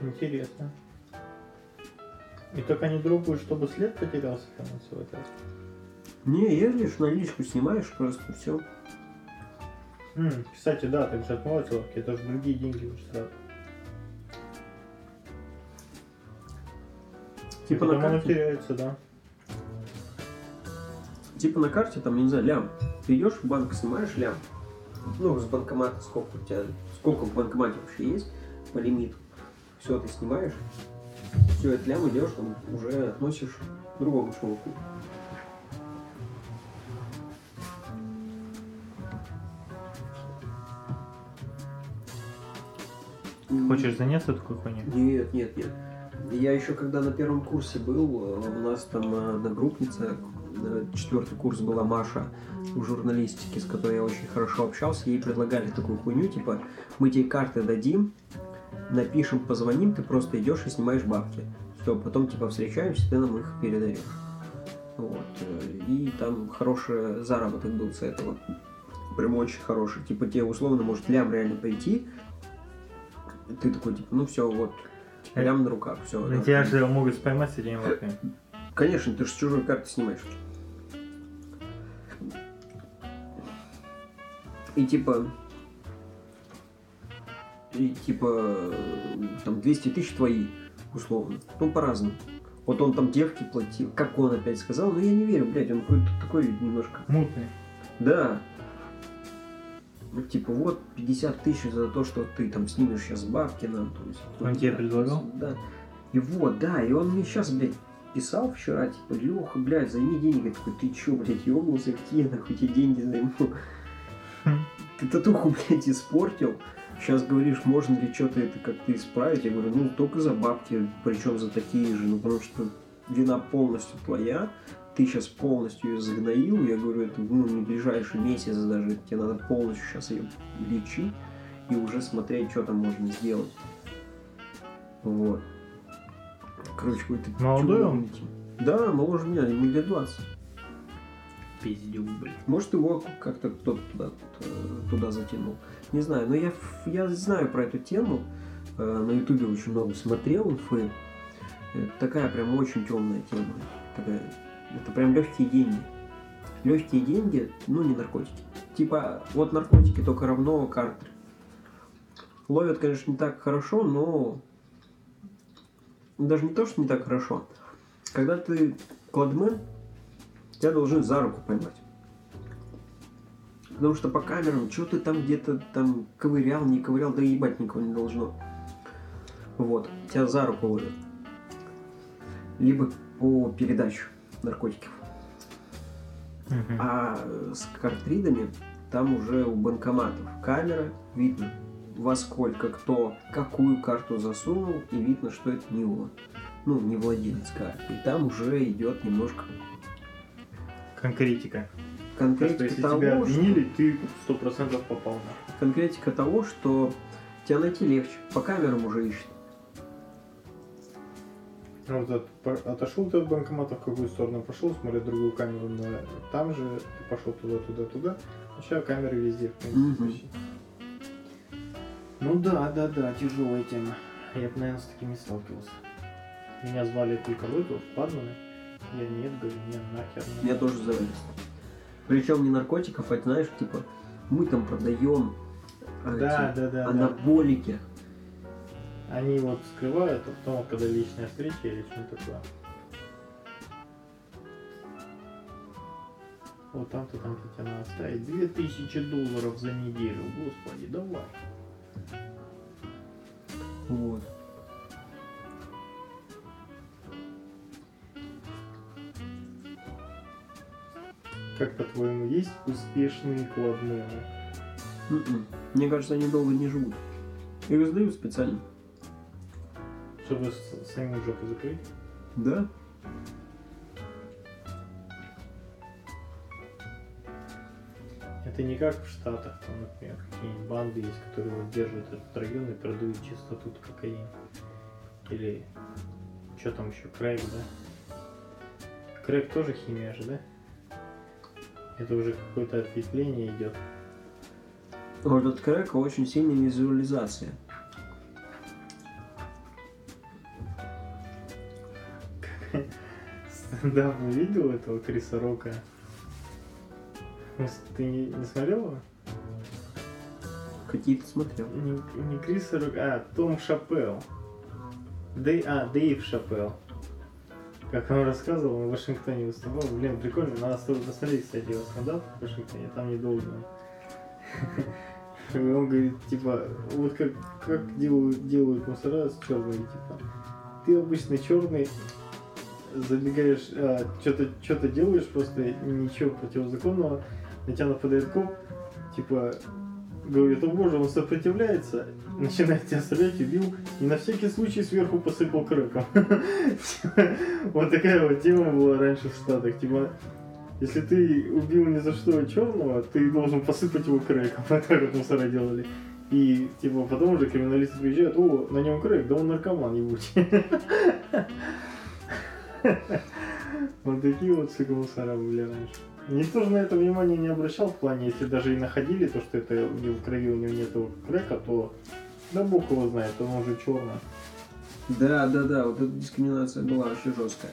Интересно. И только они дропают, чтобы след потерялся там от всего этого. Не, ездишь, наличку снимаешь просто, все. М, кстати, да, так же отмывать лавки, это же другие деньги уже сразу. Типа на потом оно карте, теряется, да. типа на карте, там, я не знаю, лям. Ты идешь в банк, снимаешь лям. Ну, с банкомата сколько у тебя, сколько в банкомате вообще есть по лимиту. Все, ты снимаешь. Все, этот лям идешь, там уже относишь другому чуваку. Хочешь заняться такой хуйней? Нет, нет, нет. Я еще когда на первом курсе был, э, у нас там э, одногруппница, э, четвертый курс была Маша в журналистике, с которой я очень хорошо общался, ей предлагали такую хуйню, типа, мы тебе карты дадим, напишем, позвоним, ты просто идешь и снимаешь бабки. Все, потом типа встречаемся, ты нам их передаешь. Вот. И там хороший заработок был с этого. Прям очень хороший. Типа тебе условно может лям реально прийти. Ты такой, типа, ну все, вот, типа, лям на руках, все. На тебя же могут споймать с этими лавками. Конечно, ты же чужой карты снимаешь. И типа... И типа... Там 200 тысяч твои, условно. Ну, по-разному. Вот он там девке платил. Как он опять сказал? Ну, я не верю, блядь, он какой-то такой немножко... Мутный. Да. Ну, типа, вот 50 тысяч за то, что ты там снимешь сейчас бабки нам. То есть, Он тебе предлагал? Да. И вот, да, и он мне сейчас, блядь, писал вчера, типа, Леха, блядь, займи денег. Я такой, ты чё, блядь, ёбнулся, какие я нахуй тебе деньги займу? Хм. Ты татуху, блядь, испортил. Сейчас говоришь, можно ли что-то это как-то исправить? Я говорю, ну, только за бабки, причем за такие же, ну, потому что вина полностью твоя, ты сейчас полностью ее загноил, я говорю, это ну, не ближайший месяц даже, тебе надо полностью сейчас ее лечить и уже смотреть, что там можно сделать. Вот. Короче, какой-то... Молодой он? Да, моложе меня, ему лет 20. Пиздюк, блин. Может, его как-то кто-то туда, э, туда затянул. Не знаю, но я, я знаю про эту тему. Э, На ютубе очень много смотрел инфы. Это такая прям очень темная тема. Такая, это прям легкие деньги. Легкие деньги, ну не наркотики. Типа, вот наркотики только равно карты. Ловят, конечно, не так хорошо, но даже не то, что не так хорошо. Когда ты кладмен, тебя должны за руку поймать. Потому что по камерам, что ты там где-то там ковырял, не ковырял, да ебать никого не должно. Вот, тебя за руку ловят. Либо по передаче наркотиков. Мгм. А с картридами там уже у банкоматов камера, видно во сколько кто какую карту засунул, и видно, что это не он. Ну, не владелец карты. И там уже идет немножко Конкретика. Что конкретика если того, тебя что- обвинили, ты сто процентов попал конкретика того, что тебя найти легче. По камерам уже ищут. Вот от- по- отошел ты от банкомата, в какую сторону пошел, смотрит другую камеру, на, там же ты пошел туда, туда, туда. Сейчас камеры везде, в принципе, почти. Ну да, да, да, тяжелая тема. Я бы, наверное, с таким не сталкивался. Меня звали только в эту, в Падманы. Я нет, говорю, не, нахер. не Я надо». тоже завалился. Причем не наркотиков, а знаешь, типа, мы там продаем а, Да, эти да, да, да. Они вот скрывают, а потом, когда личная встреча или что-то такое. Вот там-то, там-то тебе надо ставить 2000 долларов за неделю. Господи, давай. Вот. Как по-твоему, есть успешные кладмены? М-м. Мне кажется, они долго не живут. Их сдают специально. Чтобы самим жопу закрыть? Да? Это не как в Штатах, там, например, какие-нибудь банды есть, которые вот держат этот район и продают чисто тут кокаин. Или что там еще, крэк, да? Крэк тоже химия же, да? Это уже какое-то ответвление идет. Вот от крэка очень сильная визуализация. Вы видел этого Криса Рока? Ты не, не смотрел его? Какие-то смотрел. Не, не Крис Рок, а Том Шапел. Дэй, а, Дэйв Шапел. Как он рассказывал, он в Вашингтоне выступал. Блин, прикольно, надо посмотреть, кстати, его стендап в Вашингтоне, там недолго. И он говорит, типа, вот как, как делают, делают мусора с черными, типа, ты обычно черный, забегаешь, что-то что делаешь, просто ничего противозаконного, на тебя нападает коп, типа, говорит, о боже, он сопротивляется, начинает тебя стрелять, убил, и на всякий случай сверху посыпал крэком. Вот такая вот тема была раньше в Штатах, типа, если ты убил ни за что черного, ты должен посыпать его крэком, вот так вот мусора делали. И типа потом уже криминалисты приезжают, о, на нем крэк, да он наркоман ебучий. Вот такие вот мусора были раньше. Никто же на это внимание не обращал в плане, если даже и находили то, что это него в крови у него нету крэка, то да бог его знает, он уже черный. Да, да, да, вот эта дискриминация была вообще жесткая.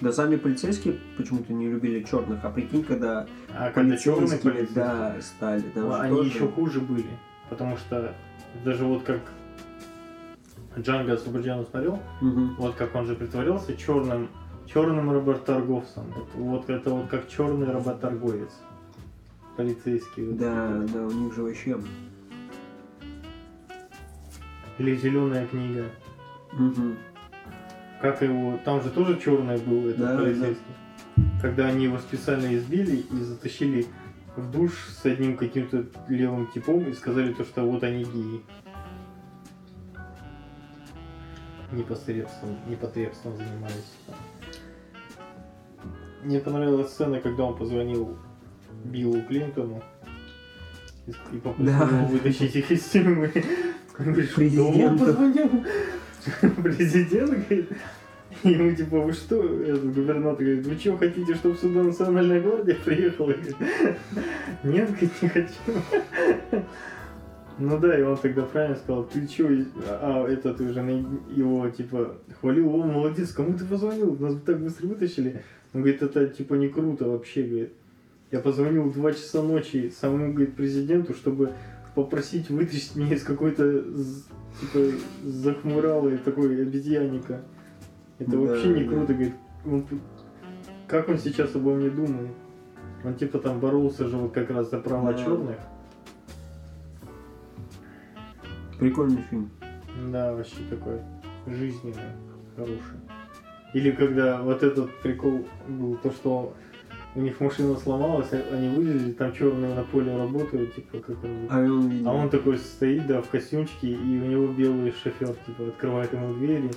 Да сами полицейские почему-то не любили черных, а прикинь, когда А когда полицейские, полицейский, да, стали, там они тоже- еще хуже были. Потому что даже вот как Джанго освобожденный смотрел, Мгм. вот как он же притворился черным, черным работорговцем. Это вот это вот как черный работорговец. Полицейский. вот. Да, да, у них же вообще... Или зеленая книга. Мгм. Как его. Там же тоже черный был этот Да, полицейский. Когда они его специально избили и затащили в душ с одним каким-то левым типом и сказали то, что вот они геи. Непотребством, непотребством занимались. Мне понравилась сцена, когда он позвонил Биллу Клинтону и, попросил Да. его вытащить их из тюрьмы. Президенту. позвонил? Президент говорит, Ему типа, вы что, этот губернатор говорит, вы что, хотите, чтобы сюда национальная гвардия приехала? Говорит, Нет, говорит, не хочу. Ну да, и он тогда правильно сказал, ты чё, а это ты уже на- его типа хвалил, о, молодец, кому ты позвонил, нас так быстро вытащили. Он говорит, это типа не круто вообще, говорит. Я позвонил в 2 часа ночи самому, говорит, президенту, чтобы попросить вытащить меня из какой-то типа захмуралой такой обезьянника. Это Да, вообще не да. круто, говорит. Он как он сейчас обо мне думает? Он типа там боролся же вот как раз за права Да. черных. Прикольный фильм. Да, вообще такой жизненный, хороший. Или когда вот этот прикол был, то, что у них машина сломалась, а они вылезли, там черные на поле работают, типа как он... А он, видел. А он такой стоит, да, в костюмчике, и у него белый шофер, типа, открывает ему двери,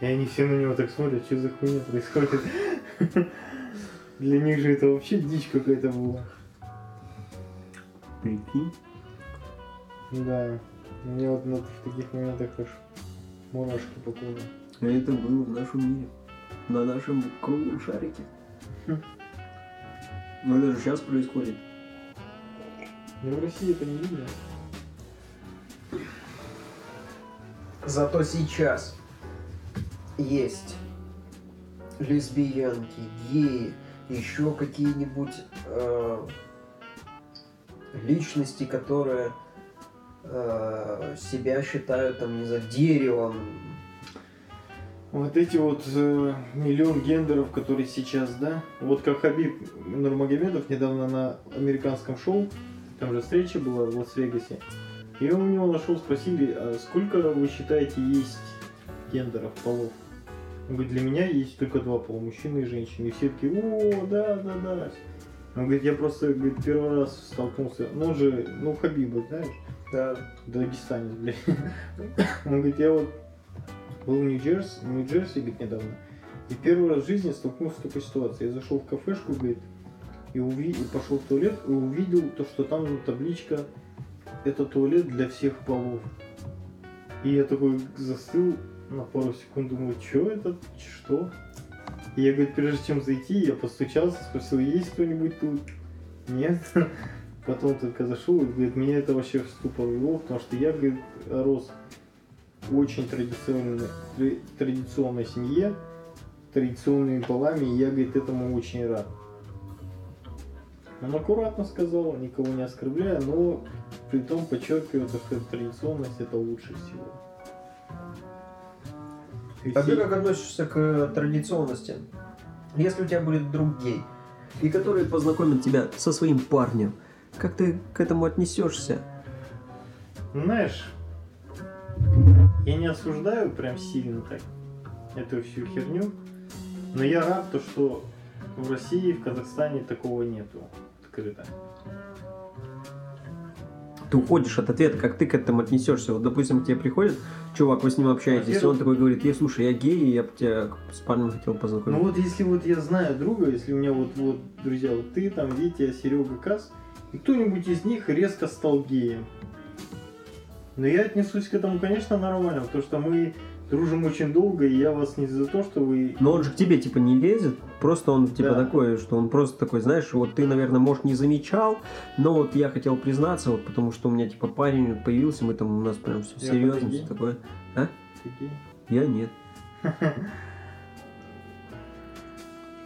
и они все на него так смотрят, что за хуйня происходит. Для них же это вообще дичь какая-то была. Прикинь. Да. Мне вот на- в таких моментах аж мурашки по коже. А это было в нашем мире. На нашем круглом шарике. Хм. Ну это же сейчас происходит. Но в России это не видно. Зато сейчас есть лесбиянки, геи, еще какие-нибудь э, личности, которые э, себя считают там, не знаю, деревом. Вот эти вот э, миллион гендеров, которые сейчас, да? Вот как Хабиб Нурмагомедов недавно на американском шоу, там же встреча была в Лас-Вегасе, и он у него нашел, спросили, а сколько вы считаете есть гендеров, полов? Он говорит, для меня есть только два пола, мужчина и женщина. И все такие, о, да, да, да. Он говорит, я просто говорит, первый раз столкнулся, ну же, ну Хабиба, знаешь, Да. Дагестанец, блядь. Он говорит, я вот был в Нью-Джерси, Нью-Джерси, говорит, недавно, и первый раз в жизни столкнулся с такой ситуацией. Я зашел в кафешку, говорит, и, уви... и пошел в туалет, и увидел то, что там табличка «Это туалет для всех полов». И я такой застыл на пару секунд, думаю, что это, что? И я, говорит, прежде чем зайти, я постучался, спросил, есть кто-нибудь тут? Нет. Потом только зашел, и говорит, меня это вообще в ступор ввело, потому что я, говорит, рос в очень традиционной, тра- традиционной семье, традиционными полами, и я, говорит, этому очень рад. Он аккуратно сказал, никого не оскорбляя, но при том подчеркивая, то, что традиционность это лучше всего. И А ты все- как относишься к традиционности? Если у тебя будет друг гей, и который познакомит тебя со своим парнем, как ты к этому отнесешься? Знаешь, я не осуждаю прям сильно так эту всю херню, но я рад, то, что в России, в Казахстане такого нету открыто. Ты уходишь от ответа, как ты к этому отнесешься. Вот, допустим, к тебе приходит чувак, вы с ним общаетесь, и он такой говорит, я слушай, я гей, и я бы тебя с парнем хотел познакомить. Ну вот если вот я знаю друга, если у меня вот, вот друзья, вот ты, там, Витя, Серега, Кас, и кто-нибудь из них резко стал геем. Но я отнесусь к этому, конечно, нормально, потому что мы дружим очень долго, и я вас не за то, что вы... Но он же к тебе типа не лезет, просто он типа Да. такой, что он просто такой, знаешь, вот ты, наверное, может не замечал, но вот я хотел признаться, вот потому что у меня типа парень появился, мы там у нас прям все Я серьезно, все такое. А? Гей? Я нет.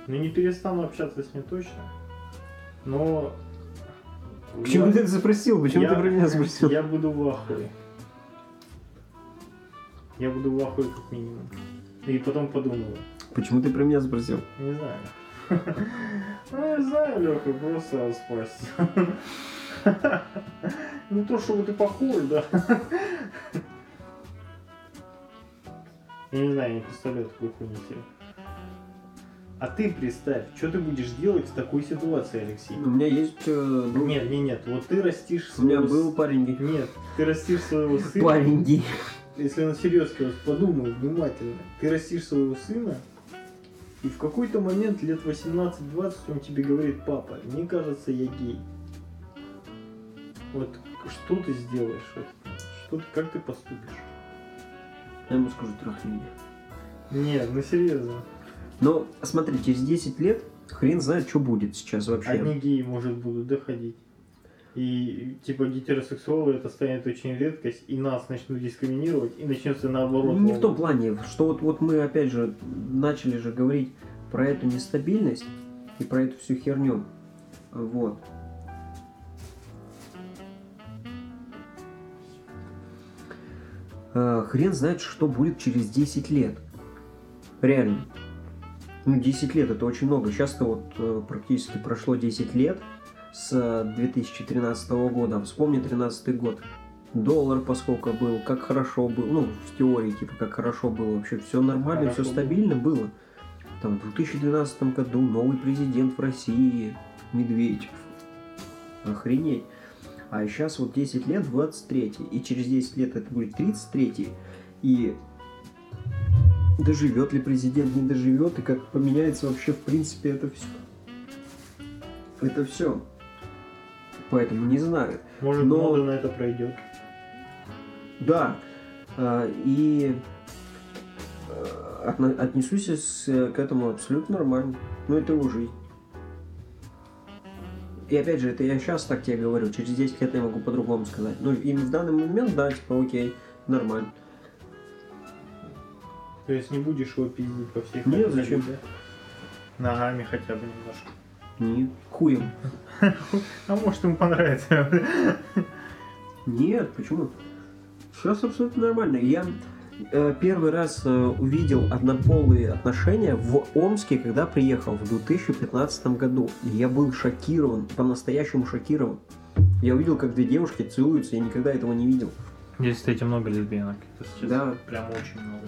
Ну не перестану общаться с ним точно. Но... Почему я- ты это спросил? Почему я- ты про меня спросил? Я буду в ахуе. Я буду в ахуе как минимум. И потом подумаю. Почему ты про меня спросил? Не знаю. Ну, не знаю, Леха, просто спасти. Ну то, что ты похож, да. Я не знаю, я не представляю такую хуйню себе. А ты представь, что ты будешь делать в такой ситуации, Алексей? У меня есть э, друг. Нет, нет, нет, вот ты растишь У меня был парень гей. Нет, ты растишь своего сына. Парень гей. Если на серьезке, вот подумай внимательно. Ты растишь своего сына, и в какой-то момент лет 18-20 он тебе говорит, папа, мне кажется, я гей. Вот что ты сделаешь? Вот, Что ты, как ты поступишь? Я ему скажу, трахни меня. Нет, ну серьезно. Но смотри, через 10 лет хрен знает, что будет сейчас вообще. Одни геи, может, будут доходить. И типа гетеросексуалы это станет очень редкость, и нас начнут дискриминировать, и начнется наоборот. Ну, Не в том плане, что вот, вот мы опять же начали же говорить про эту нестабильность и про эту всю херню. Вот. А, Хрен знает, что будет через 10 лет. Реально. Ну, 10 лет это очень много. Сейчас-то вот э, практически прошло 10 лет с э, 2013 года. Вспомни 13 год. Доллар поскольку был, как хорошо был, ну, в теории, типа, как хорошо было, вообще все нормально, Хорошо все было. стабильно было. Там, в 2012 году новый президент в России, Медведев. Охренеть. А сейчас вот 10 лет, 23 и через 10 лет это будет 33 и доживет ли президент, не доживет, и как поменяется вообще в принципе это все. Это все. Поэтому не знаю. Может, но- мода на это пройдет. Да. а, И э, отнесусь к этому абсолютно нормально. Ну, это его жизнь. И опять же, это я сейчас так тебе говорю, через 10 лет я могу по-другому сказать. Ну, и в данный момент, да, типа, окей, нормально. То есть не будешь его пиздить по всей Нет, зачем? да? Ногами хотя бы немножко. Нет, хуем. А может ему понравится. Нет, почему? Сейчас абсолютно нормально. Я э, первый раз э, увидел однополые отношения в Омске, когда приехал в 2015 году. И я был шокирован, по-настоящему шокирован. Я увидел, как две девушки целуются, я никогда этого не видел. Здесь, кстати, много лесбиянок. Это Да. Прям очень много.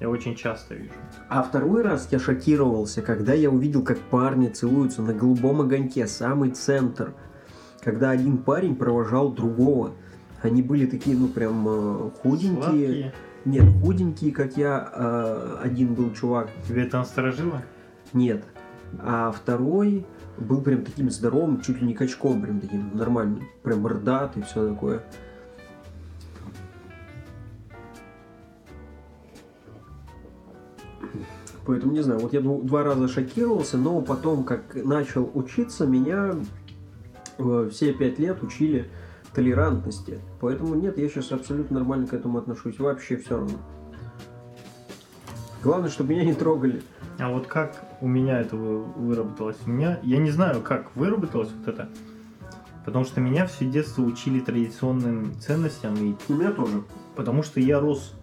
Я очень часто вижу. А второй раз я шокировался, когда я увидел, как парни целуются на голубом огоньке, самый центр. Когда один парень провожал другого. Они были такие, ну, прям э, худенькие. Сладкие. Нет, худенькие, как я. э, один был чувак. Тебе это насторожило? Нет. А второй был прям таким здоровым, чуть ли не качком, прям таким нормальным. Прям бордатый, все такое. Поэтому не знаю, вот я два раза шокировался, но потом, как начал учиться, меня э, все пять лет учили толерантности. Поэтому нет, я сейчас абсолютно нормально к этому отношусь. Вообще все равно. Главное, чтобы меня не трогали. А вот как у меня это вы- выработалось? У меня, я не знаю, как выработалось вот это. Потому что меня все детство учили традиционным ценностям, и У меня тоже. потому что я рос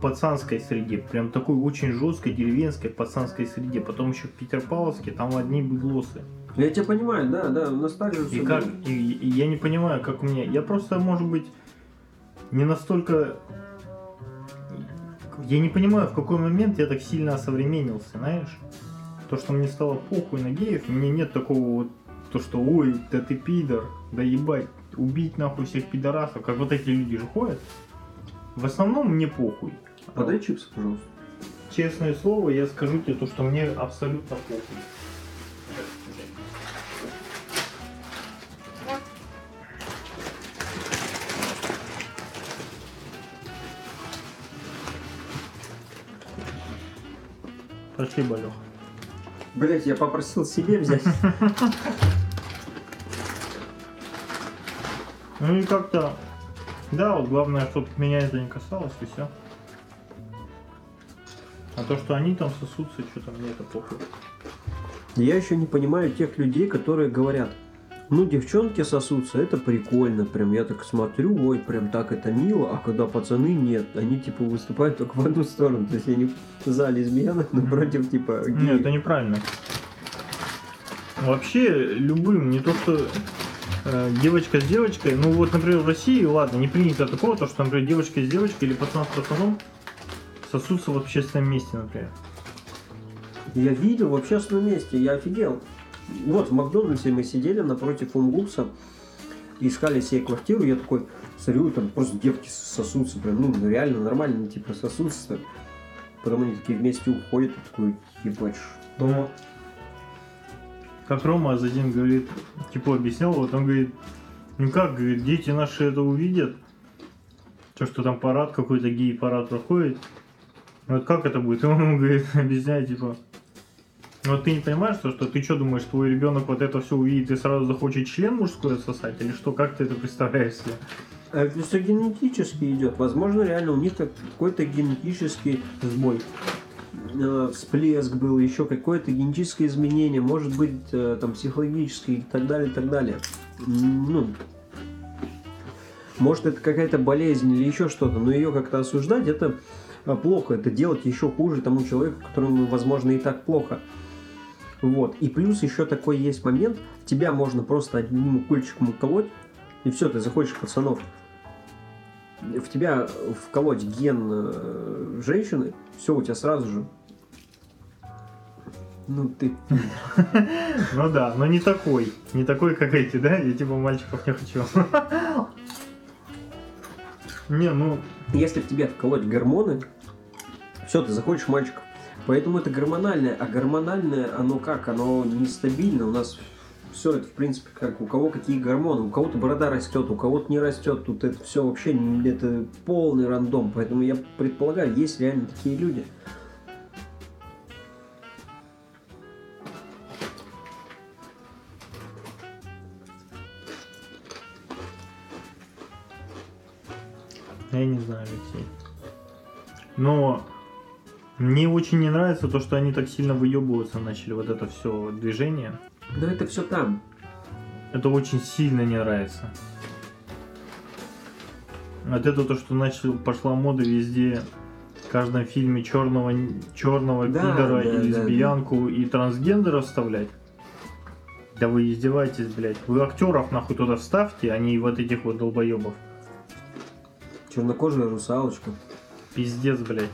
пацанской среде, прям такой очень жесткой деревенской пацанской среде. Потом еще в Петропавловске, там одни быдлосы. Я тебя понимаю, да, да, у нас так же И как, и, и я не понимаю, как у меня. Я просто, может быть, не настолько. Я не понимаю, в какой момент я так сильно осовременился, знаешь? То, что мне стало похуй на геев, мне нет такого вот, то, что ой, да ты пидор, да ебать, убить нахуй всех пидорасов, как вот эти люди же ходят. В основном мне похуй. Подай чипсы, пожалуйста. Честное слово, я скажу тебе то, что мне абсолютно похуй. Пошли, Балёх. Блять, я попросил себе взять. Ну и как-то... Да, вот главное, чтобы меня это не касалось, и все. А то, что они там сосутся, что-то мне это похуй. Я еще не понимаю тех людей, которые говорят, ну, девчонки сосутся, это прикольно, прям я так смотрю, ой, прям так это мило, а когда пацаны нет, они типа выступают только в одну сторону, то есть они за лесбиянок, но против типа Нет, геев. это неправильно. Вообще, любым, не то что э, девочка с девочкой, ну вот, например, в России, ладно, не принято такого, то, что, например, девочка с девочкой или пацан с пацаном сосутся в общественном месте, например. Я видел в общественном месте, я офигел. Вот в Макдональдсе мы сидели напротив Умгупса, искали себе квартиру, я такой смотрю, там просто девки сосутся, прям, ну, реально нормально, типа, сосутся. Потом они такие вместе уходят, и такой, ебать, что? Как Рома Азадин говорит, типа объяснял, вот он говорит, ну как, говорит, дети наши это увидят, то, что там парад какой-то гей-парад проходит, вот как это будет? И он ему говорит, объясняет, типа, вот ты не понимаешь, то, что ты что думаешь, твой ребенок вот это все увидит и сразу захочет член мужской отсосать, или что, как ты это представляешь себе? А это все генетически идет. Возможно, реально у них как- какой-то генетический Сбой. э, всплеск был, еще какое-то генетическое изменение, может быть, э, там, психологическое и так далее, и так далее. Ну, может, это какая-то болезнь или еще что-то, но ее как-то осуждать, это плохо, это делать еще хуже тому человеку, которому, возможно, и так плохо. Вот. И плюс еще такой есть момент, тебя можно просто одним укольчиком уколоть, и все, ты заходишь в пацанов. В тебя вколоть ген э, женщины, все, у тебя сразу же. Ну ты. Ну да, но не такой, не такой, как эти, да? Я типа мальчиков не хочу. Не, ну, Если в тебя вколоть гормоны, все, ты заходишь в мальчиков. Поэтому это гормональное. А гормональное, оно как? Оно нестабильно. У нас все это, в принципе, как у кого какие гормоны. У кого-то борода растет, у кого-то не растет. Тут это все вообще это полный рандом. Поэтому я предполагаю, есть реально такие люди. Я не знаю, Алексей. Но мне очень не нравится то, что они так сильно выебываться начали, вот это все движение. Но это все там. Это очень сильно не нравится. Вот это то, что начал, пошла мода везде, в каждом фильме черного, черного Да, пидора да, и да, лесбиянку и трансгендера вставлять. Да вы издеваетесь, блядь. Вы актеров нахуй туда вставьте, а не вот этих вот долбоебов. Чернокожая русалочка. Пиздец, блядь.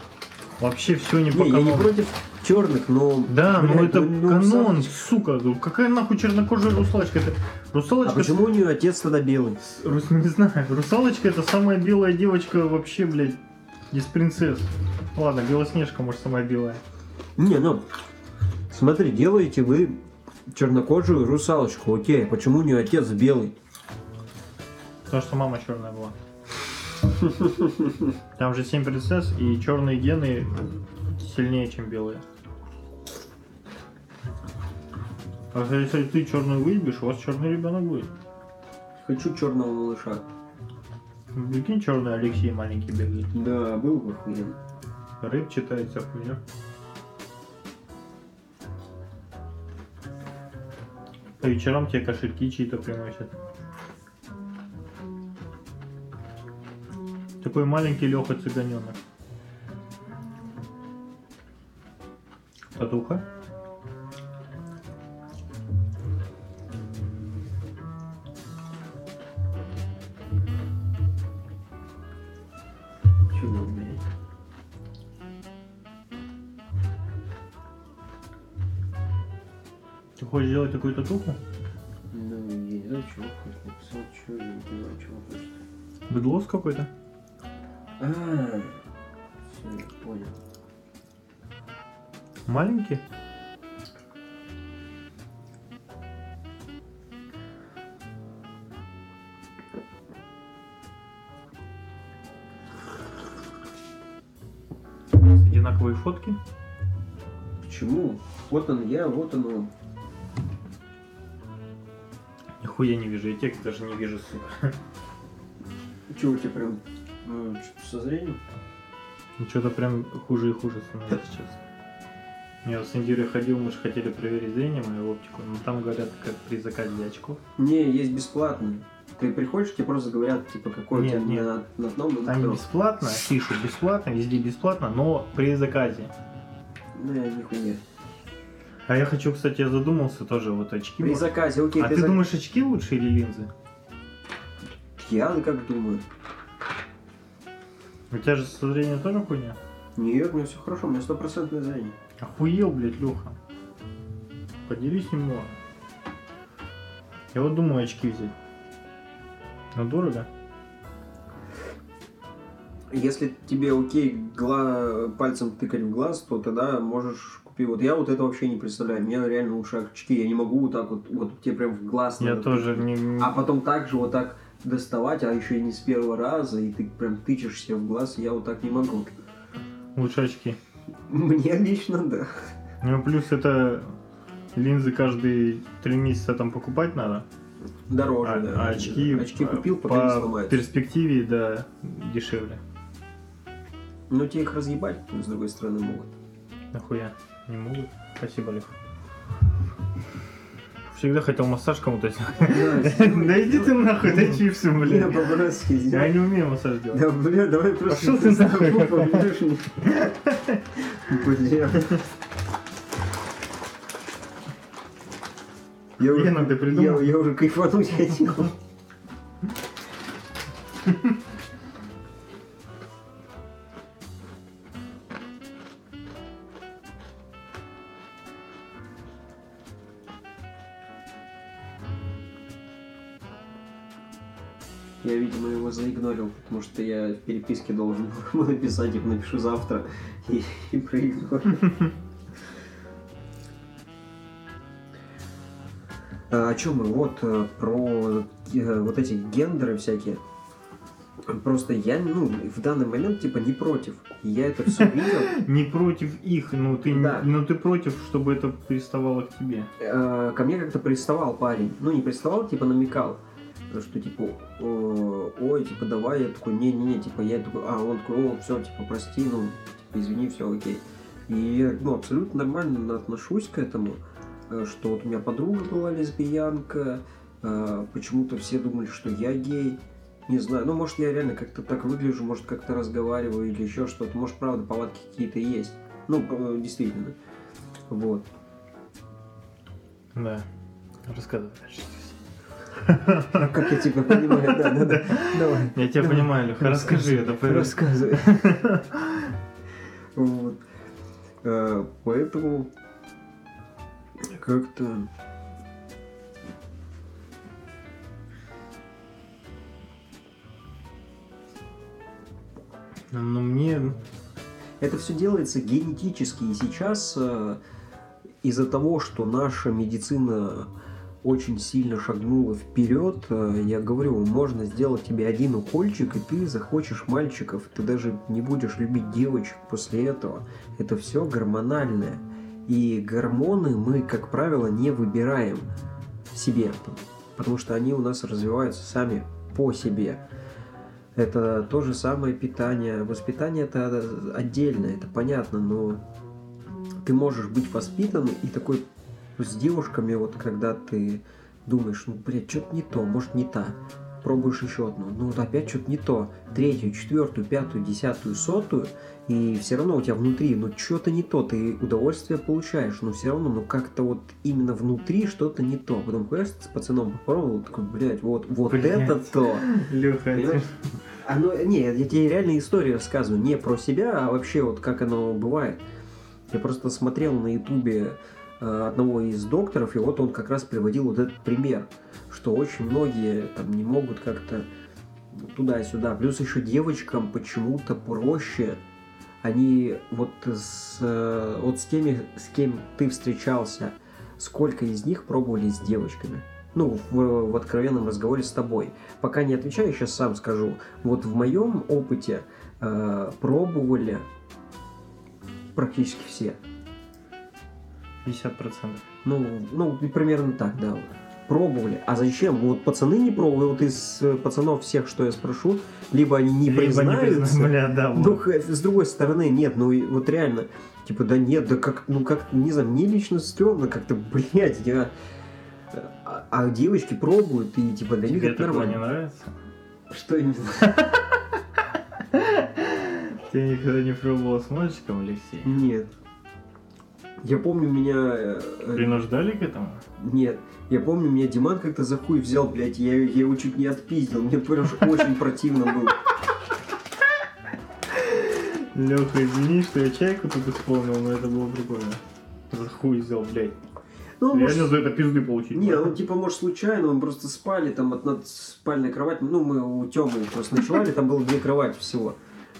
Вообще все не по Не, я не канону. против черных, но... Да, ну блядь, это ну, канон, русалочка. сука. Ну Какая нахуй чернокожая русалочка? Это А русалочка почему у нее отец тогда белый? Рус, не знаю. Русалочка это самая белая девочка вообще, блядь, из принцесс. Ладно, Белоснежка, может, самая белая. Не, ну, смотри, делаете вы чернокожую русалочку, окей, почему у нее отец белый? Потому что мама черная была. Там же семь принцесс, и черные гены сильнее, чем белые. А если ты черную выебешь, у вас черный ребенок будет. Хочу черного малыша. Прикинь, черный Алексей маленький бегает. Да, был бы охуенно. Рэп читается хуйня. По вечерам тебе кошельки чьи-то приносят. Такой маленький Леха цыганенок. Татуха? Чего, блядь? Ты хочешь сделать такую татуху? Ну, я не знаю, чего хочет написал, что я не понимаю, чего хочет. Быдлос какой-то? А, все, я понял. Маленький? Одинаковые фотки? Почему? Вот он я, вот он он. Нихуя не вижу, я текст даже не вижу, сука. Че у тебя прям ну, что-то со зрением? Ну, Что-то прям хуже и хуже становится сейчас. Я с Индирой ходил, мы же хотели проверить зрение, мою оптику, но там говорят, как при заказе очков. Не, есть бесплатно. Ты приходишь, тебе просто говорят, типа, какой у Нет, тебя нет. на, на одном, на Там втором. бесплатно, пишут бесплатно, везде бесплатно, но при заказе. Не, нихуя. А я хочу, кстати, я задумался тоже, вот очки. При может- заказе, окей, А ты зак- думаешь, очки лучше или линзы? Я как думаю. У тебя же со зрением тоже хуйня? Нет, у меня все хорошо, у меня стопроцентное зрение. Охуел, блядь, Леха. Поделись немного. Я вот думаю очки взять. Но дорого. Если тебе окей гла... пальцем тыкать в глаз, то тогда можешь купить. Вот я вот это вообще не представляю. Мне реально лучше очки. Я не могу вот так вот, вот тебе прям в глаз. Я надо тоже тыкать. не... А потом так же вот так доставать, а еще и не с первого раза, и ты прям тычешь себе в глаз, я вот так не могу. Лучше очки. Мне лично да. Ну, плюс это линзы каждые три месяца там покупать надо. Дороже, А, да. а очки, очки купил, пока не по сломаются. перспективе, да, дешевле. Но тебе их разъебать, с другой стороны, могут. Нахуя? Не могут? Спасибо, Лех. Всегда хотел массаж кому-то сделать. Да иди ты нахуй, дай чипсы, блин. по-братски Я не умею массаж делать. Да, бля, давай просто... Пошел ты нахуй. Бля. Я уже, Лена, ты придумал? я, я уже кайфануть хотел. заигнорил, потому что я в переписке должен был написать, типа, напишу завтра и, и проигнорил. А, О чем мы? Вот э, про э, вот эти гендеры всякие. Просто я, ну, в данный момент, типа, не против. Я это все видел. Не против их, но ты, Да. но ты против, чтобы это приставало к тебе. Э, Ко мне как-то приставал парень. Ну, не приставал, типа, намекал. Что, типа, «О, ой, типа, давай. Я такой, не-не-не, типа, я такой, а, он такой, о, все, типа, прости, ну, типа, извини, все окей. И я, ну, абсолютно нормально отношусь к этому, э, что вот у меня подруга была лесбиянка, э, почему-то все думали, что я гей. Не знаю, ну, может, я реально как-то так выгляжу, может, как-то разговариваю или еще что-то. Может, правда, повадки какие-то есть. Ну, э, действительно. Вот. Да. Рассказывай дальше. Как я тебя понимаю, да, да, да. Давай. Я тебя понимаю, Леха, расскажи это. Рассказывай. Вот. Э, Поэтому как-то... Ну, мне... Это все делается генетически, и сейчас э, из-за того, что наша медицина очень сильно шагнула вперед, э, я говорю, можно сделать тебе один укольчик, и ты захочешь мальчиков, ты даже не будешь любить девочек после этого. Это все гормональное. И гормоны мы, как правило, не выбираем себе, потому что они у нас развиваются сами по себе. Это то же самое питание. Воспитание это отдельно, это понятно, но ты можешь быть воспитан и такой с девушками, вот когда ты думаешь, ну, блядь, что-то не то, может, не та. Пробуешь еще одну, ну вот опять что-то не то. Третью, четвертую, пятую, десятую, сотую, и все равно у тебя внутри, ну что-то не то, ты удовольствие получаешь, но все равно, ну как-то вот именно внутри что-то не то. Потом ходишь с пацаном попробовал, такой, блядь, вот, вот Блядь. это то. Леха? Оно, не, я тебе реально историю рассказываю, не про себя, а вообще вот как оно бывает. Я просто смотрел на ютубе э, одного из докторов, и вот он как раз приводил вот этот пример, что очень многие там не могут как-то туда-сюда. Плюс еще девочкам почему-то проще. Они вот с, э, вот с теми, с кем ты встречался, сколько из них пробовали с девочками? Ну, в, в откровенном разговоре с тобой. Пока не отвечаю, сейчас сам скажу. Вот в моем опыте э, пробовали практически все. 50%. Ну, ну, примерно так, да. Пробовали. А зачем? Вот пацаны не пробовали. Вот из э, пацанов всех, что я спрошу, либо они не Либо признаются. призна- Бля, да, вот. Ну, с другой стороны, нет, ну вот реально, типа, да нет, да как, ну как, не знаю, мне лично стрёмно как-то, блядь, я... А, а девочки пробуют, и типа для них это такое не нормально. нравится? Что именно? Ты никогда не пробовал с мальчиком, Алексей? Нет. Я помню, меня... э, Принуждали к этому? Нет. Я помню, меня Диман как-то за хуй взял, блядь, я, я его чуть не отпиздил. Мне прям очень противно было. Леха, извини, что я чайку тут исполнил, но это было прикольно. За хуй взял, блядь. Ну, может, Реально за это пизды получить. Не, ну типа, может, случайно, мы просто спали там от над спальной кровати. Ну, мы у Тёмы просто ночевали, там было две кровати всего.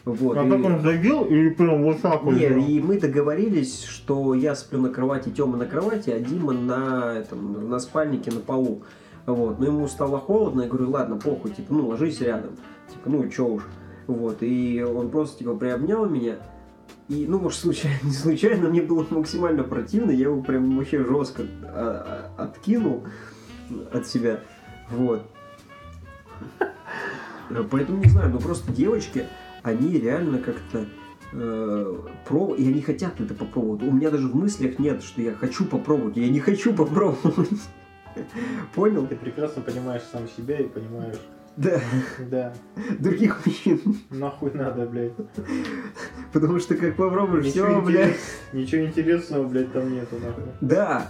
Вот. А и- как он задел или прям вот так вот? Не, взял? и мы договорились, что я сплю на кровати, Тёма на кровати, а Дима на, этом, на спальнике на полу. Вот. Но ему стало холодно, я говорю, ладно, похуй, типа, ну, ложись рядом. Типа, ну, чё уж. Вот. И он просто, типа, приобнял меня. И, ну, может, случайно, не случайно, мне было максимально противно, я его прям вообще жестко а, а, откинул от себя. Вот. Поэтому не знаю, ну просто девочки, они реально как-то э, про... и они хотят это попробовать. У меня даже в мыслях нет, что я хочу попробовать, я не хочу попробовать. Понял? Ты прекрасно понимаешь сам себя и понимаешь. Да, Да. других мужчин. Нахуй надо, блядь. Потому что как попробуешь, все, блядь. Ничего интересного, блядь, там нету, нахуй. Да,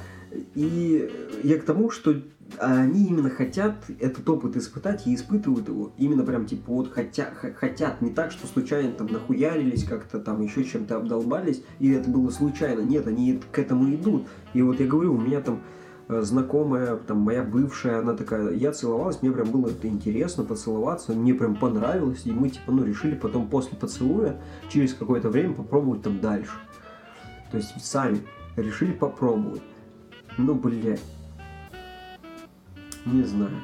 и я к тому, что они именно хотят этот опыт испытать и испытывают его. Именно прям типа вот хотя, хотят. Не так, что случайно там нахуярились как-то там, еще чем-то обдолбались, и это было случайно. Нет, они к этому идут. И вот я говорю, у меня там э, знакомая, там моя бывшая, она такая, я целовалась, мне прям было это интересно поцеловаться, мне прям понравилось, и мы типа, ну, решили потом после поцелуя через какое-то время попробовать там дальше. То есть сами решили попробовать. Ну, блядь. Не знаю.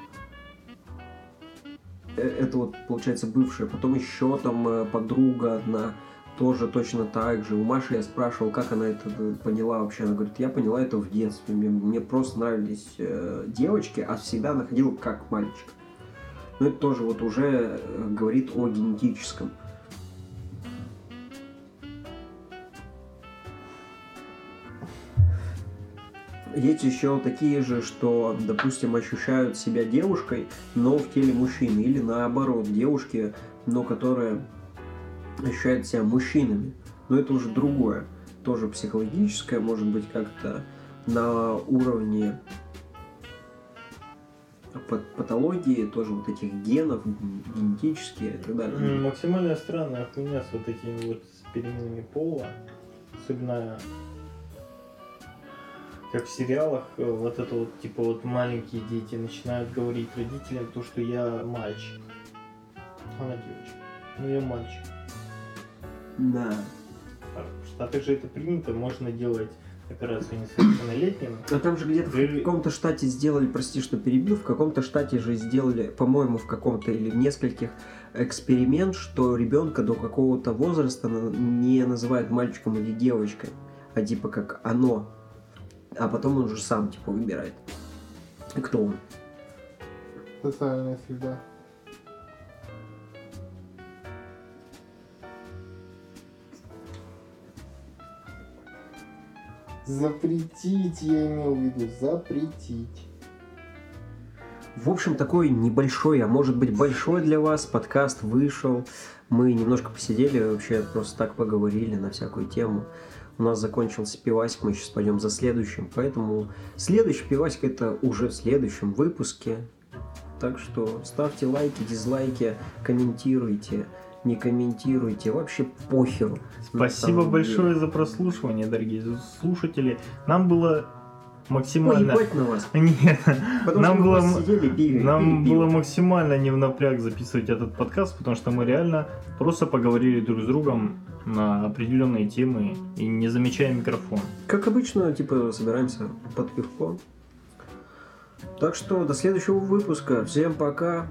Э, Это вот, получается, бывшая. Потом еще там э, подруга одна тоже точно так же. У Маши я спрашивал, как она это э, поняла вообще. Она говорит, я поняла это в детстве. Мне, мне просто нравились э, девочки, а всегда находил как мальчик. Но это тоже вот уже говорит о генетическом. Есть еще такие же, что, допустим, ощущают себя девушкой, но в теле мужчины. Или наоборот, девушки, но которые ощущают себя мужчинами. Но это уже другое. Тоже психологическое, может быть, как-то на уровне пат- патологии, тоже вот этих генов, генетические и так далее. Максимально странная хуйня с вот этими вот переменами пола. Особенно как в сериалах, э, вот это вот, типа, вот маленькие дети начинают говорить родителям то, что я мальчик. Она девочка. Ну я мальчик. Да. А В Штатах же это принято, можно делать операцию несовершеннолетним. А там же где-то в Или- каком-то штате сделали, прости, что перебил, в каком-то штате же сделали, по-моему, в каком-то или в нескольких эксперимент, что ребенка до какого-то возраста не называют мальчиком или девочкой, а типа как оно. А потом он уже сам типа выбирает, кто он. Социальная среда. Запретить, я имел в виду, запретить. В общем, такой небольшой, а может быть большой для вас подкаст вышел. Мы немножко посидели, вообще просто так поговорили на всякую тему. У нас закончился пивасик, мы сейчас пойдем за следующим. Поэтому следующий пивасик это уже в следующем выпуске. Так что ставьте лайки, дизлайки, комментируйте, не комментируйте, вообще похеру. на Спасибо большое деле. за прослушивание, дорогие слушатели. Нам было максимально... Поебать на вас. Нет, Потому Нам было- сидели, пили, нам пили было пиво. максимально не в напряг записывать этот подкаст, потому что мы реально просто поговорили друг с другом на определенные темы и не замечая микрофон. Как обычно, типа, собираемся под пивко. Так что до следующего выпуска. Всем пока.